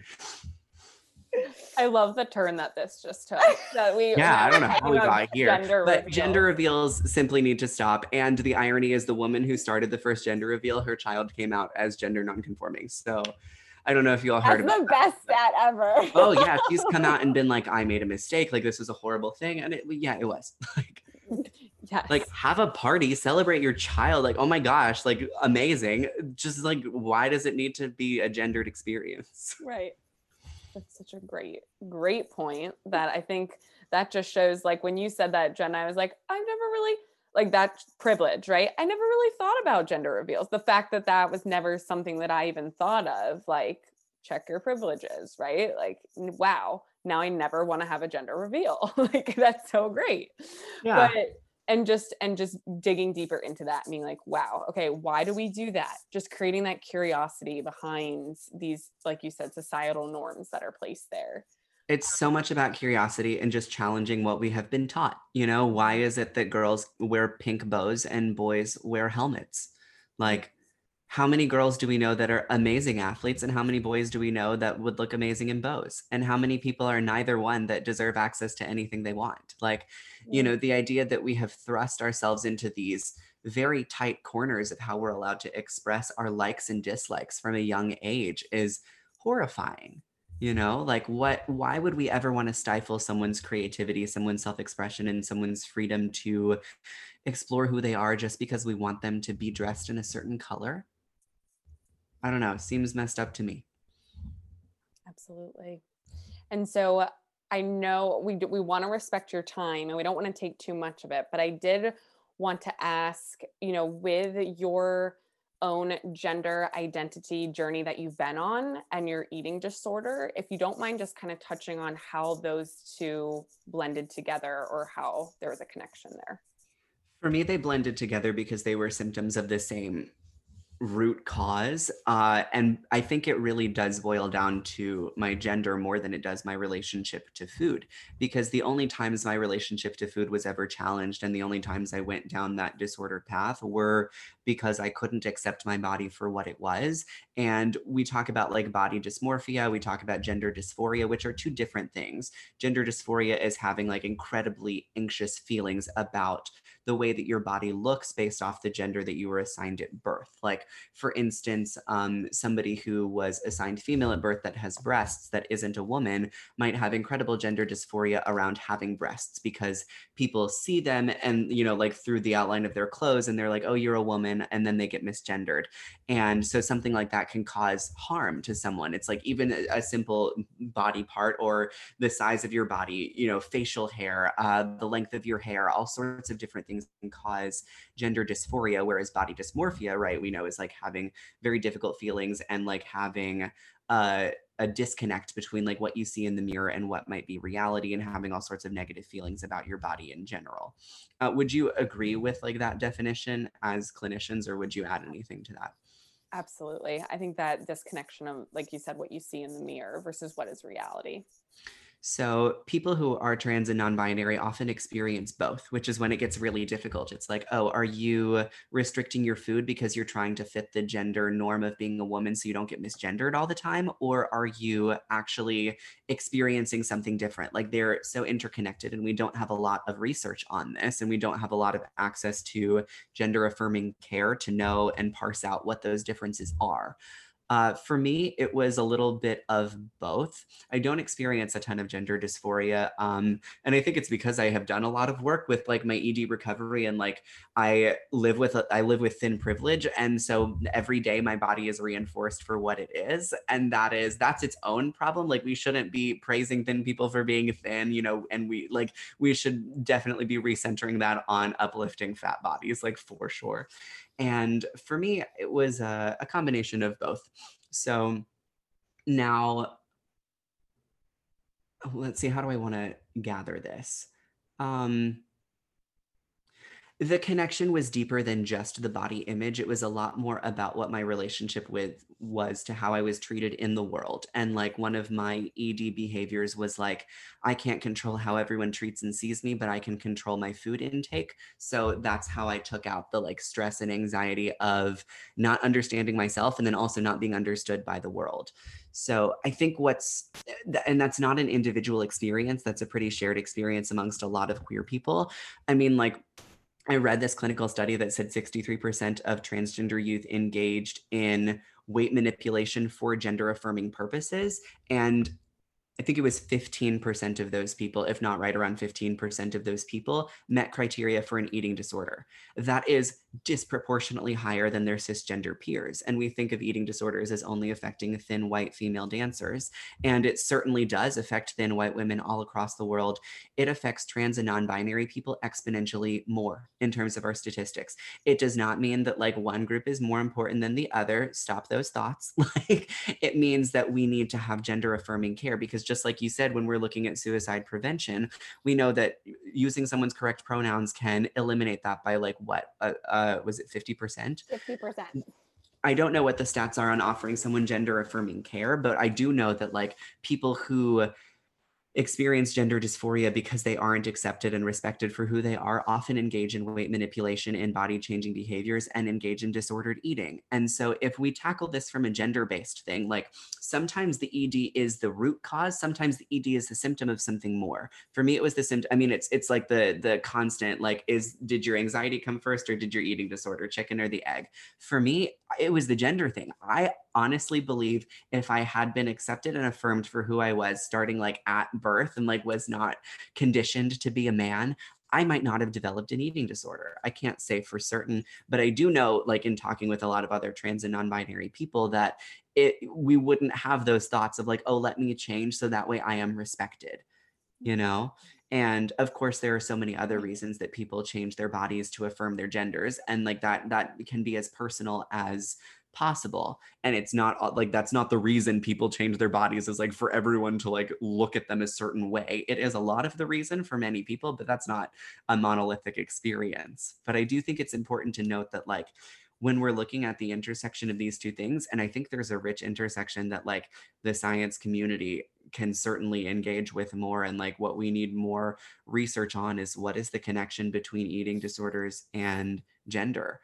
C: I love the turn that this just took. That we
D: yeah, I don't know how we got here, gender but reveal. gender reveals simply need to stop. And the irony is, the woman who started the first gender reveal, her child came out as gender nonconforming. So. I don't know if you all heard
B: That's the best stat ever.
D: oh yeah, she's come out and been like, I made a mistake. Like this was a horrible thing, and it yeah, it was. Like
C: yes.
D: like have a party celebrate your child like oh my gosh like amazing. Just like why does it need to be a gendered experience?
C: Right. That's such a great great point that i think that just shows like when you said that jen i was like i've never really like that privilege right? I never really thought about gender reveals. The fact that that was never something that i even thought of like check your privileges, right? Like, wow, now I never want to have a gender reveal. like, that's so great. Yeah. But, and just and just digging deeper into that being like wow okay why do we do that just creating that curiosity behind these like you said societal norms that are placed there
D: it's so much about curiosity and just challenging what we have been taught you know why is it that girls wear pink bows and boys wear helmets like how many girls do we know that are amazing athletes and how many boys do we know that would look amazing in bows? And how many people are neither one that deserve access to anything they want? Like you know mm. the idea that we have thrust ourselves into these very tight corners of how we're allowed to express our likes and dislikes from a young age is horrifying you know? Like what why would we ever want to stifle someone's creativity someone's self-expression and someone's freedom to explore who they are just because we want them to be dressed in a certain color I don't know, seems messed up to me.
C: Absolutely. And so I know we do, we want to respect your time and we don't want to take too much of it, but I did want to ask, you know, with your own gender identity journey that you've been on and your eating disorder, if you don't mind just kind of touching on how those two blended together or how there was a connection there.
D: For me, they blended together because they were symptoms of the same root cause. Uh, and I think it really does boil down to my gender more than it does my relationship to food. Because the only times my relationship to food was ever challenged and the only times I went down that disordered path were because I couldn't accept my body for what it was. And we talk about like body dysmorphia, we talk about gender dysphoria, which are two different things. Gender dysphoria is having like incredibly anxious feelings about the way that your body looks based off the gender that you were assigned at birth. Like, for instance, um, somebody who was assigned female at birth that has breasts that isn't a woman might have incredible gender dysphoria around having breasts because people see them and, you know, like through the outline of their clothes and they're like, oh, you're a woman. And then they get misgendered. And so something like that can cause harm to someone. It's like even a, simple body part or the size of your body, you know, facial hair, uh, the length of your hair, all sorts of different things can cause gender dysphoria, whereas body dysmorphia, right, we know is like having very difficult feelings and like having uh, a disconnect between like what you see in the mirror and what might be reality and having all sorts of negative feelings about your body in general. Uh, would you agree with like that definition as clinicians or would you add anything to that?
C: Absolutely. I think that disconnection of, like you said, what you see in the mirror versus what is reality.
D: So people who are trans and non-binary often experience both, which is when it gets really difficult. It's like, oh, are you restricting your food because you're trying to fit the gender norm of being a woman so you don't get misgendered all the time? Or are you actually experiencing something different? Like they're so interconnected and we don't have a lot of research on this and we don't have a lot of access to gender affirming care to know and parse out what those differences are. Uh, for me, it was a little bit of both. I don't experience a ton of gender dysphoria. Um, and I think it's because I have done a lot of work with like my ED recovery and like I live with, a, I live with thin privilege. And so every day my body is reinforced for what it is. And that is, that's its own problem. Like we shouldn't be praising thin people for being thin, you know, and we like, we should definitely be recentering that on uplifting fat bodies, like for sure. And for me, it was a, a combination of both. So now, let's see, how do I want to gather this? Um, the connection was deeper than just the body image. It was a lot more about what my relationship with was to how I was treated in the world. And like one of my ED behaviors was like, I can't control how everyone treats and sees me, but I can control my food intake. So that's how I took out the like stress and anxiety of not understanding myself and then also not being understood by the world. So I think what's, eh, and that's not an individual experience, that's a pretty shared experience amongst a lot of queer people. I mean, like, I read this clinical study that said 63% of transgender youth engaged in weight manipulation for gender affirming purposes. And I think it was 15% of those people, if not right around 15% of those people, met criteria for an eating disorder. That is disproportionately higher than their cisgender peers. And we think of eating disorders as only affecting thin white female dancers. And it certainly does affect thin white women all across the world. It affects trans and non binary people exponentially more in terms of our statistics. It does not mean that like one group is more important than the other. Stop those thoughts. like it means that we need to have gender affirming care because just like you said, when we're looking at suicide prevention, we know that using someone's correct pronouns can eliminate that by like what? Uh, uh, was it 50%?
B: 50%.
D: I don't know what the stats are on offering someone gender affirming care, but I do know that like people who experience gender dysphoria because they aren't accepted and respected for who they are often engage in weight manipulation and body changing behaviors and engage in disordered eating. And so if we tackle this from a gender based thing, like sometimes the ED is the root cause, sometimes the ED is the symptom of something more. For me it was the symptom I mean it's it's like the the constant like is did your anxiety come first or did your eating disorder chicken or the egg? For me it was the gender thing. I honestly believe if I had been accepted and affirmed for who I was starting like at birth and like was not conditioned to be a man, I might not have developed an eating disorder. I can't say for certain, but I do know, like in talking with a lot of other trans and non-binary people, that it we wouldn't have those thoughts of like, oh, let me change so that way I am respected, you know. And of course, there are so many other mm-hmm. reasons that people change their bodies to affirm their genders, and like that that can be as personal as possible. And it's not uh, like that's not the reason people change their bodies is like for everyone to like look at them a certain way. It is a lot of the reason for many people but that's not a monolithic experience. But i do think it's important to note that like when we're looking at the intersection of these two things and i think there's a rich intersection that like the science community can certainly engage with more and like what we need more research on is what is the connection between eating disorders and gender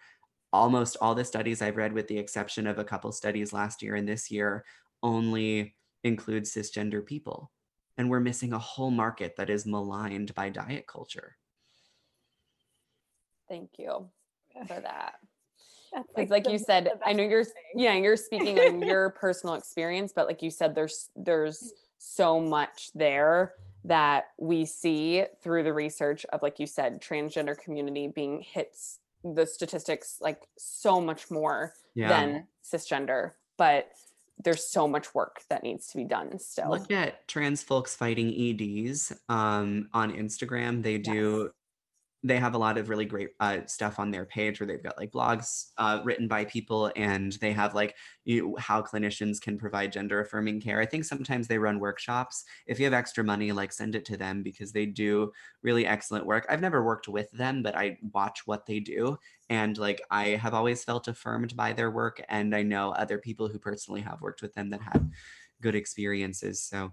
D: almost all the studies I've read, with the exception of a couple studies last year and this year, only include cisgender people. And we're missing a whole market that is maligned by diet culture.
C: Thank you for that. Because, like, like the, you said, I know you're, thing. yeah, you're speaking on your personal experience, but like you said, there's there's so much there that we see through the research of, like you said, transgender community being hits the statistics like so much more yeah. than cisgender, but there's so much work that needs to be done still.
D: Look at trans folks fighting EDs um, on Instagram. They do they have a lot of really great uh, stuff on their page where they've got like blogs uh, written by people and they have like you how clinicians can provide gender affirming care. I think sometimes they run workshops. If you have extra money like send it to them because they do really excellent work. I've never worked with them but i watch what they do and like i have always felt affirmed by their work and i know other people who personally have worked with them that had good experiences so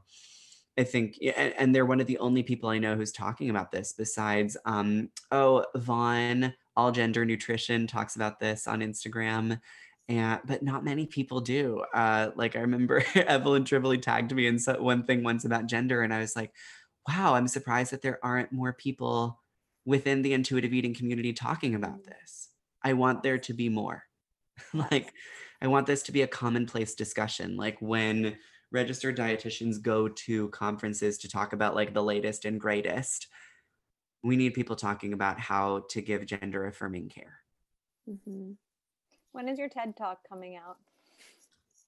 D: I think, and, they're one of the only people I know who's talking about this besides, um, oh, Vaughn, All Gender Nutrition talks about this on Instagram. And, but not many people do. Uh, like I remember Evelyn Tribole tagged me in one thing once about gender, and I was like, wow, I'm surprised that there aren't more people within the intuitive eating community talking about this. I want there to be more. like, I want this to be a commonplace discussion. Like when registered dietitians go to conferences to talk about like the latest and greatest we need people talking about how to give gender affirming care.
B: Mm-hmm. when is your ted talk coming out?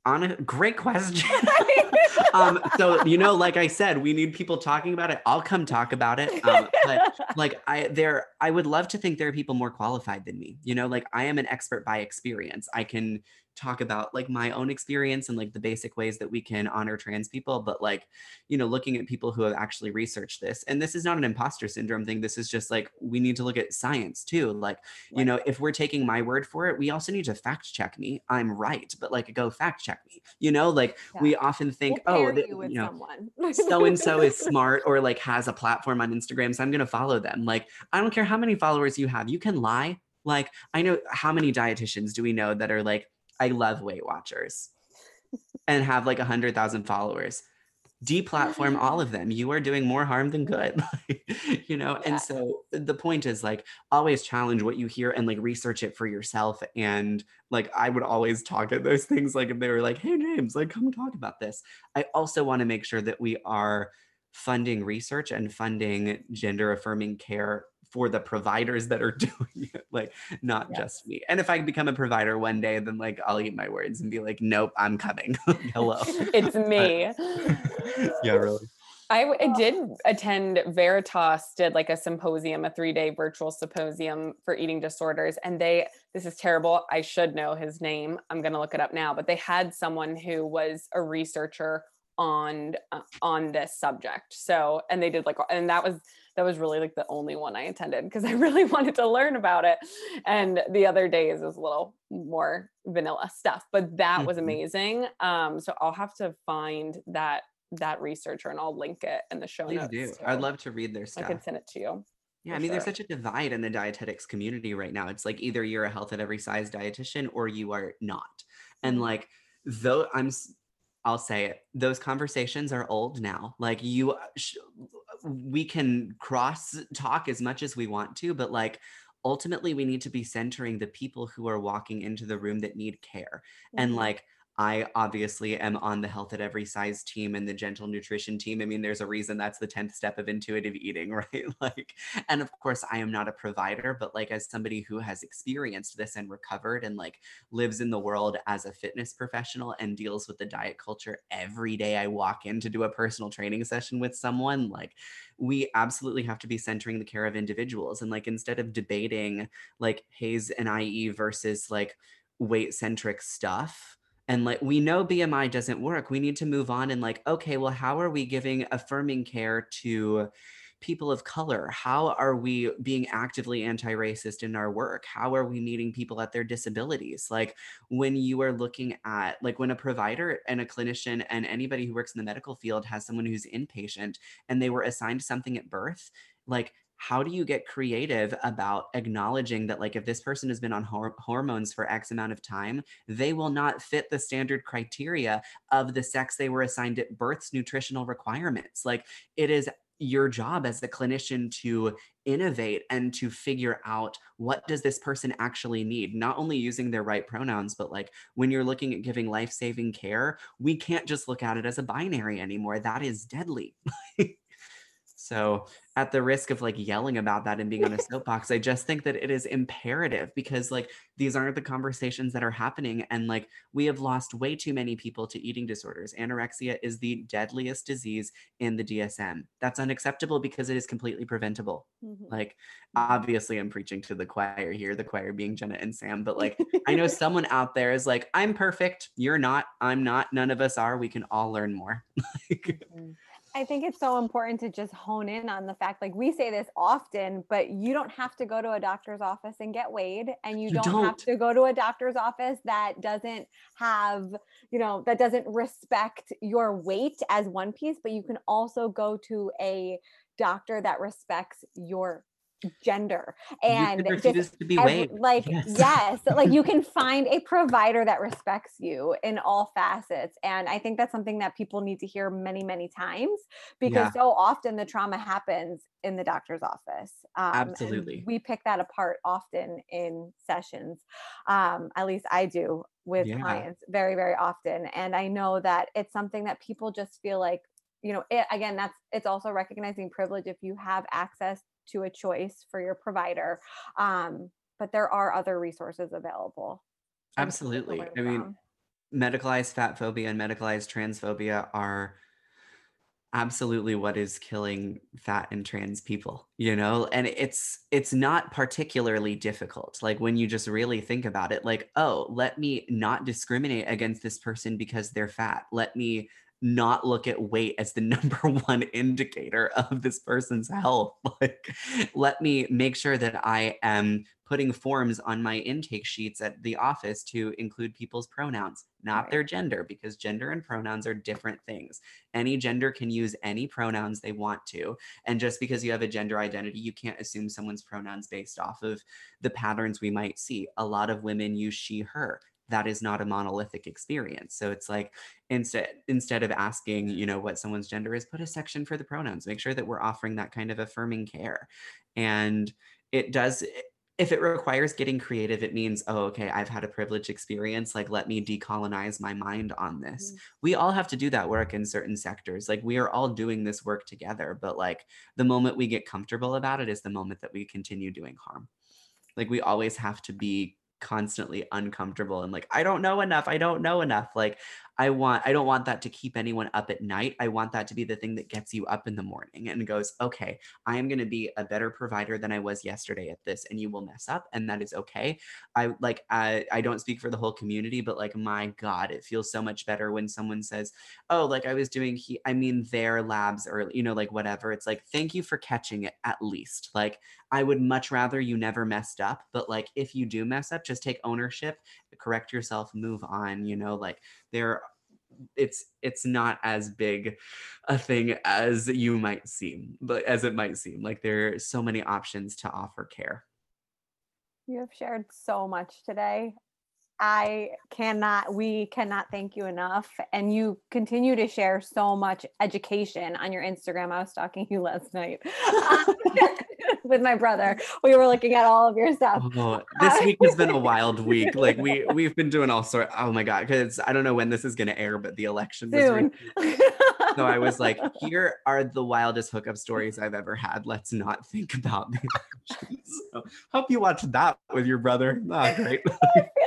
D: On a great question. Um, so you know like i said we need people talking about it. I'll come talk about it. Um, but like i there i would love to think there are people more qualified than me. You know like i am an expert by experience. I can talk about like my own experience and like the basic ways that we can honor trans people but like you know looking at people who have actually researched this and this is not an imposter syndrome thing this is just like we need to look at science too like you know if we're taking my word for it we also need to fact check me i'm right but like go fact check me you know like yeah. we often think we'll oh you, you know so and so is smart or like has a platform on instagram so i'm going to follow them like i don't care how many followers you have you can lie like i know how many dietitians do we know that are like I love Weight Watchers and have like a hundred thousand followers. deplatform all of them. You are doing more harm than good. you know,
B: Yeah.
D: and so the point is like always challenge what you hear and like research it for yourself. And like I would always talk at those things like if they were like, hey James, like come talk about this. I also want to make sure that we are funding research and funding gender affirming care for the providers that are doing it, like not
B: Yes.
D: just me. And if I become a provider one day, then like I'll eat my words and be like, nope, I'm coming. Hello.
C: it's me.
D: yeah, really.
C: I did attend Veritas did like a symposium, a three day virtual symposium for eating disorders. And they, this is terrible. I should know his name. I'm going to look it up now, but they had someone who was a researcher on, uh, on this subject. So, and they did like, and that was, that was really like the only one I attended because I really wanted to learn about it. And the other days is a little more vanilla stuff, but that was
D: Mhm.
C: amazing. Um, so I'll have to find that that researcher and I'll link it in the show
D: Please
C: notes.
D: do.
C: too.
D: I'd love to read their stuff.
C: I could send it to you.
D: Yeah, I mean, there's such a divide in the dietetics community right now. It's like either you're a health at every size dietitian or you are not. And
C: Mhm.
D: like, though I'm, I'll say it, those conversations are old now. Like, you, uh, sh- we can cross talk as much as we want to, but like, ultimately, we need to be centering the people who are walking into the room that need care. And
C: Mhm.
D: like, I obviously am on the health at every size team and the gentle nutrition team. I mean, there's a reason that's the 10th step of intuitive eating, right? Like, and of course, I am not a provider, but like, as somebody who has experienced this and recovered and like lives in the world as a fitness professional and deals with the diet culture every day I walk in to do a personal training session with someone, like, we absolutely have to be centering the care of individuals. And like, instead of debating like HAES and IE versus like weight centric stuff, and like we know BMI doesn't work. We need to move on and like, okay, well, how are we giving affirming care to people of color? How are we being actively anti-racist in our work? How are we meeting people at their disabilities? Like when you are looking at like when a provider and a clinician and anybody who works in the medical field has someone who's inpatient and they were assigned something at birth, like how do you get creative about acknowledging that like if this person has been on hor- hormones for x amount of time they will not fit the standard criteria of the sex they were assigned at birth's nutritional requirements. Like it is your job as the clinician to innovate and to figure out what does this person actually need not only using their right pronouns but like when you're looking at giving life-saving care we can't just look at it as a binary anymore. That is deadly so at the risk of like yelling about that and being on a soapbox i just think that it is imperative because like these aren't the conversations that are happening and like we have lost way too many people to eating disorders. Anorexia is the deadliest disease in the dsm that's unacceptable because it is completely preventable.
B: Mhm.
D: like obviously i'm preaching to the choir here the choir being jenna and sam but like i know someone out there is like i'm perfect. You're not. I'm not. None of us are. We can all learn more. Like,
B: I think it's so important to just hone in on the fact, like we say this often, but you don't have to go to a doctor's office and get weighed, and you,
D: You
B: don't, have
D: don't.
B: to go to a doctor's office that doesn't have, you know, that doesn't respect your weight as one piece, but you can also go to a doctor that respects your gender and just
D: to be
B: every- like
D: Yes.
B: yes like you can find a provider that respects you in all facets and i think that's something that people need to hear many many times because
D: Yeah.
B: so often the trauma happens in the doctor's office um,
D: Absolutely.
B: we pick that apart often in sessions um, at least i do with
D: Yeah.
B: clients very very often and i know that it's something that people just feel like you know it, again that's it's also recognizing privilege if you have access to a choice for your provider um, but there are other resources available. And people to
D: Absolutely. I mean, medicalized fat phobia and medicalized transphobia are absolutely what is killing fat and trans people you know? And it's it's not particularly difficult. Like when you just really think about it like oh let me not discriminate against this person because they're fat. Let me not look at weight as the number one indicator of this person's health. Like let me make sure that i am putting forms on my intake sheets at the office to include people's pronouns not
B: Right.
D: their gender because gender and pronouns are different things. Any gender can use any pronouns they want to and just because you have a gender identity you can't assume someone's pronouns based off of the patterns we might see. A lot of women use she her that is not a monolithic experience. So it's like instead instead of asking, you know, what someone's gender is, put a section for the pronouns. Make sure that we're offering that kind of affirming care. And it does if it requires getting creative, it means, oh, okay, I've had a privileged experience. Like, let me decolonize my mind on this. Mm-hmm. We all have to do that work in certain sectors. Like, we are all doing this work together. But, like, the moment we get comfortable about it is the moment that we continue doing harm. Like, we always have to be constantly uncomfortable and like i don't know enough i don't know enough like I want I don't want that to keep anyone up at night. I want that to be the thing that gets you up in the morning and goes, "Okay, I am going to be a better provider than I was yesterday at this and you will mess up and that is okay." I like I I don't speak for the whole community, but like my god, it feels so much better when someone says, "Oh, like I was doing he I mean their labs or you know like whatever." It's like, "Thank you for catching it at least." Like I would much rather you never messed up, but like if you do mess up, just take ownership, correct yourself, move on, you know, like there it's it's not as big a thing as you might seem but as it might seem like there are so many options to offer care.
B: You have shared so much today I cannot, we cannot thank you enough. And you continue to share so much education on your Instagram. I was talking to you last night uh, with my brother. We were looking at all of your stuff.
D: Oh, this week has been a wild week. Like we we've been doing all sort. Oh my god, because I don't know when this is going to air, but the election
B: soon.
D: so I was like, here are the wildest hookup stories I've ever had. Let's not think about the elections. So, hope you watch that with your brother. Oh, great.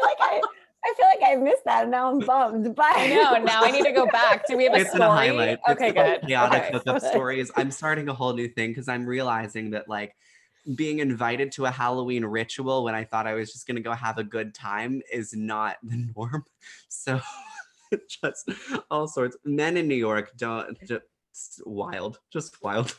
B: I feel like I I feel like I missed that and now I'm bummed. But
C: I know. Now I need to go back. Do we have a
D: it's
C: story?
D: A highlight.
C: Okay,
D: it's
C: good.
D: Chaotic
C: okay.
D: hookup stories. I'm starting a whole new thing because I'm realizing that like being invited to a Halloween ritual when I thought I was just gonna go have a good time is not the norm. So just all sorts. Men in New York don't just wild, just wild.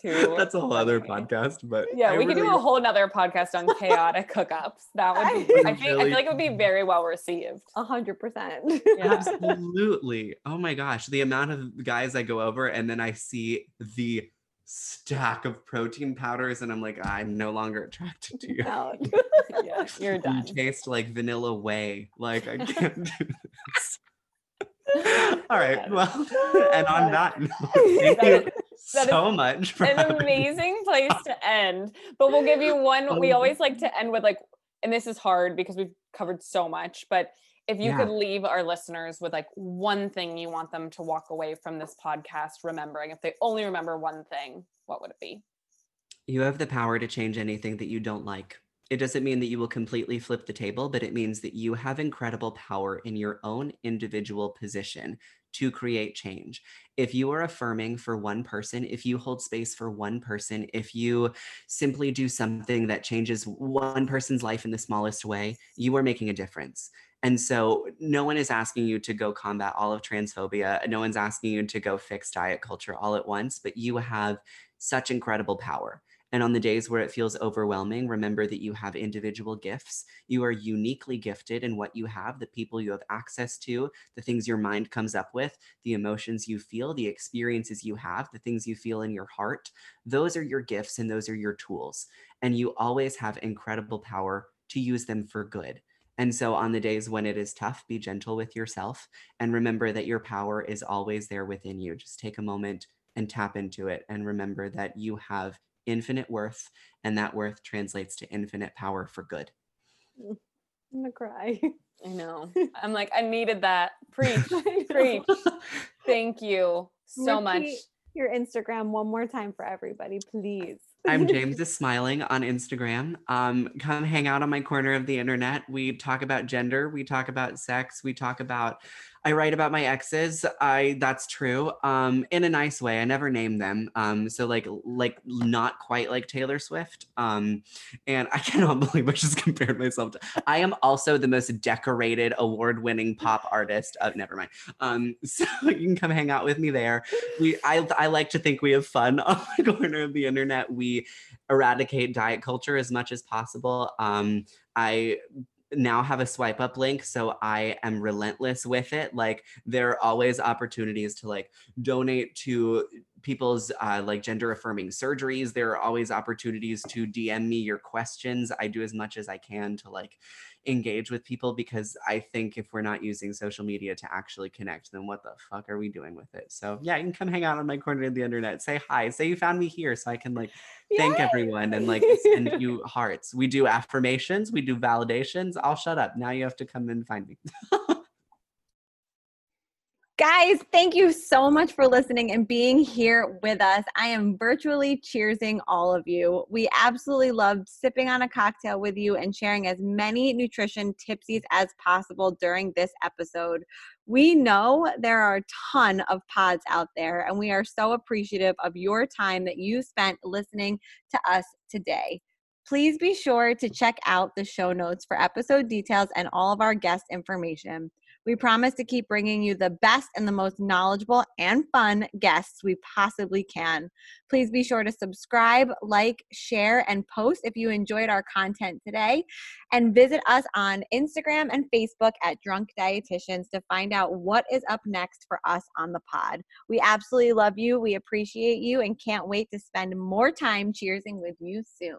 C: Too
D: That's a whole other podcast, but
C: yeah,
D: I
C: we could
D: really,
C: do a whole nother podcast on chaotic hookups. That would be, I think, I feel like it would be very well received.
B: A hundred percent.
D: Absolutely. Oh my gosh, the amount of guys I go over and then I see the stack of protein powders and I'm like, I'm no longer attracted to you.
C: yeah, you're done.
D: You taste like vanilla whey. Like I can't do this. All right. Well, and on that note, thank you so much for
C: an amazing place to end. But we'll give you one. Oh, we always like to end with like, and this is hard because we've covered so much, but if you yeah. could leave our listeners with like one thing you want them to walk away from this podcast remembering, if they only remember one thing, what would it be?
D: You have the power to change anything that you don't like. It doesn't mean that you will completely flip the table, but it means that you have incredible power in your own individual position to create change. If you are affirming for one person, if you hold space for one person, if you simply do something that changes one person's life in the smallest way, you are making a difference. And so no one is asking you to go combat all of transphobia. No one's asking you to go fix diet culture all at once, but you have such incredible power. And on the days where it feels overwhelming, remember that you have individual gifts. You are uniquely gifted in what you have, the people you have access to, the things your mind comes up with, the emotions you feel, the experiences you have, the things you feel in your heart. Those are your gifts and those are your tools. And you always have incredible power to use them for good. And so, on the days when it is tough, be gentle with yourself and remember that your power is always there within you. Just take a moment and tap into it and remember that you have infinite worth, and that worth translates to infinite power for good.
B: I'm gonna cry.
C: I know. I'm like, I needed that. Preach, preach. Thank you so Repeat much.
B: Your Instagram one more time for everybody, please.
D: I'm James is smiling on Instagram. Um, come hang out on my corner of the internet. We talk about gender, we talk about sex, we talk about I write about my exes. I that's true. Um, in a nice way. I never name them. Um, so like like not quite like Taylor Swift. Um, and I cannot believe I just compared myself to. I am also the most decorated, award-winning pop artist. Of never mind. Um, so you can come hang out with me there. We I I like to think we have fun on the corner of the internet. We eradicate diet culture as much as possible. Um, I now have a swipe up link so i am relentless with it like there are always opportunities to like donate to people's uh, like gender affirming surgeries. There are always opportunities to DM me your questions. I do as much as I can to like engage with people because I think if we're not using social media to actually connect, then what the fuck are we doing with it? So yeah, you can come hang out on my corner of the internet, say hi, say you found me here so I can like thank Yay! everyone and like send you hearts. We do affirmations, we do validations. I'll shut up. Now you have to come and find me.
B: Guys, thank you so much for listening and being here with us. I am virtually cheersing all of you. We absolutely loved sipping on a cocktail with you and sharing as many nutrition tipsies as possible during this episode. We know there are a ton of pods out there, and we are so appreciative of your time that you spent listening to us today. Please be sure to check out the show notes for episode details and all of our guest information. We promise to keep bringing you the best and the most knowledgeable and fun guests we possibly can. Please be sure to subscribe, like, share, and post if you enjoyed our content today. And visit us on Instagram and Facebook at Drunk Dietitians to find out what is up next for us on the pod. We absolutely love you. We appreciate you and can't wait to spend more time cheersing with you soon.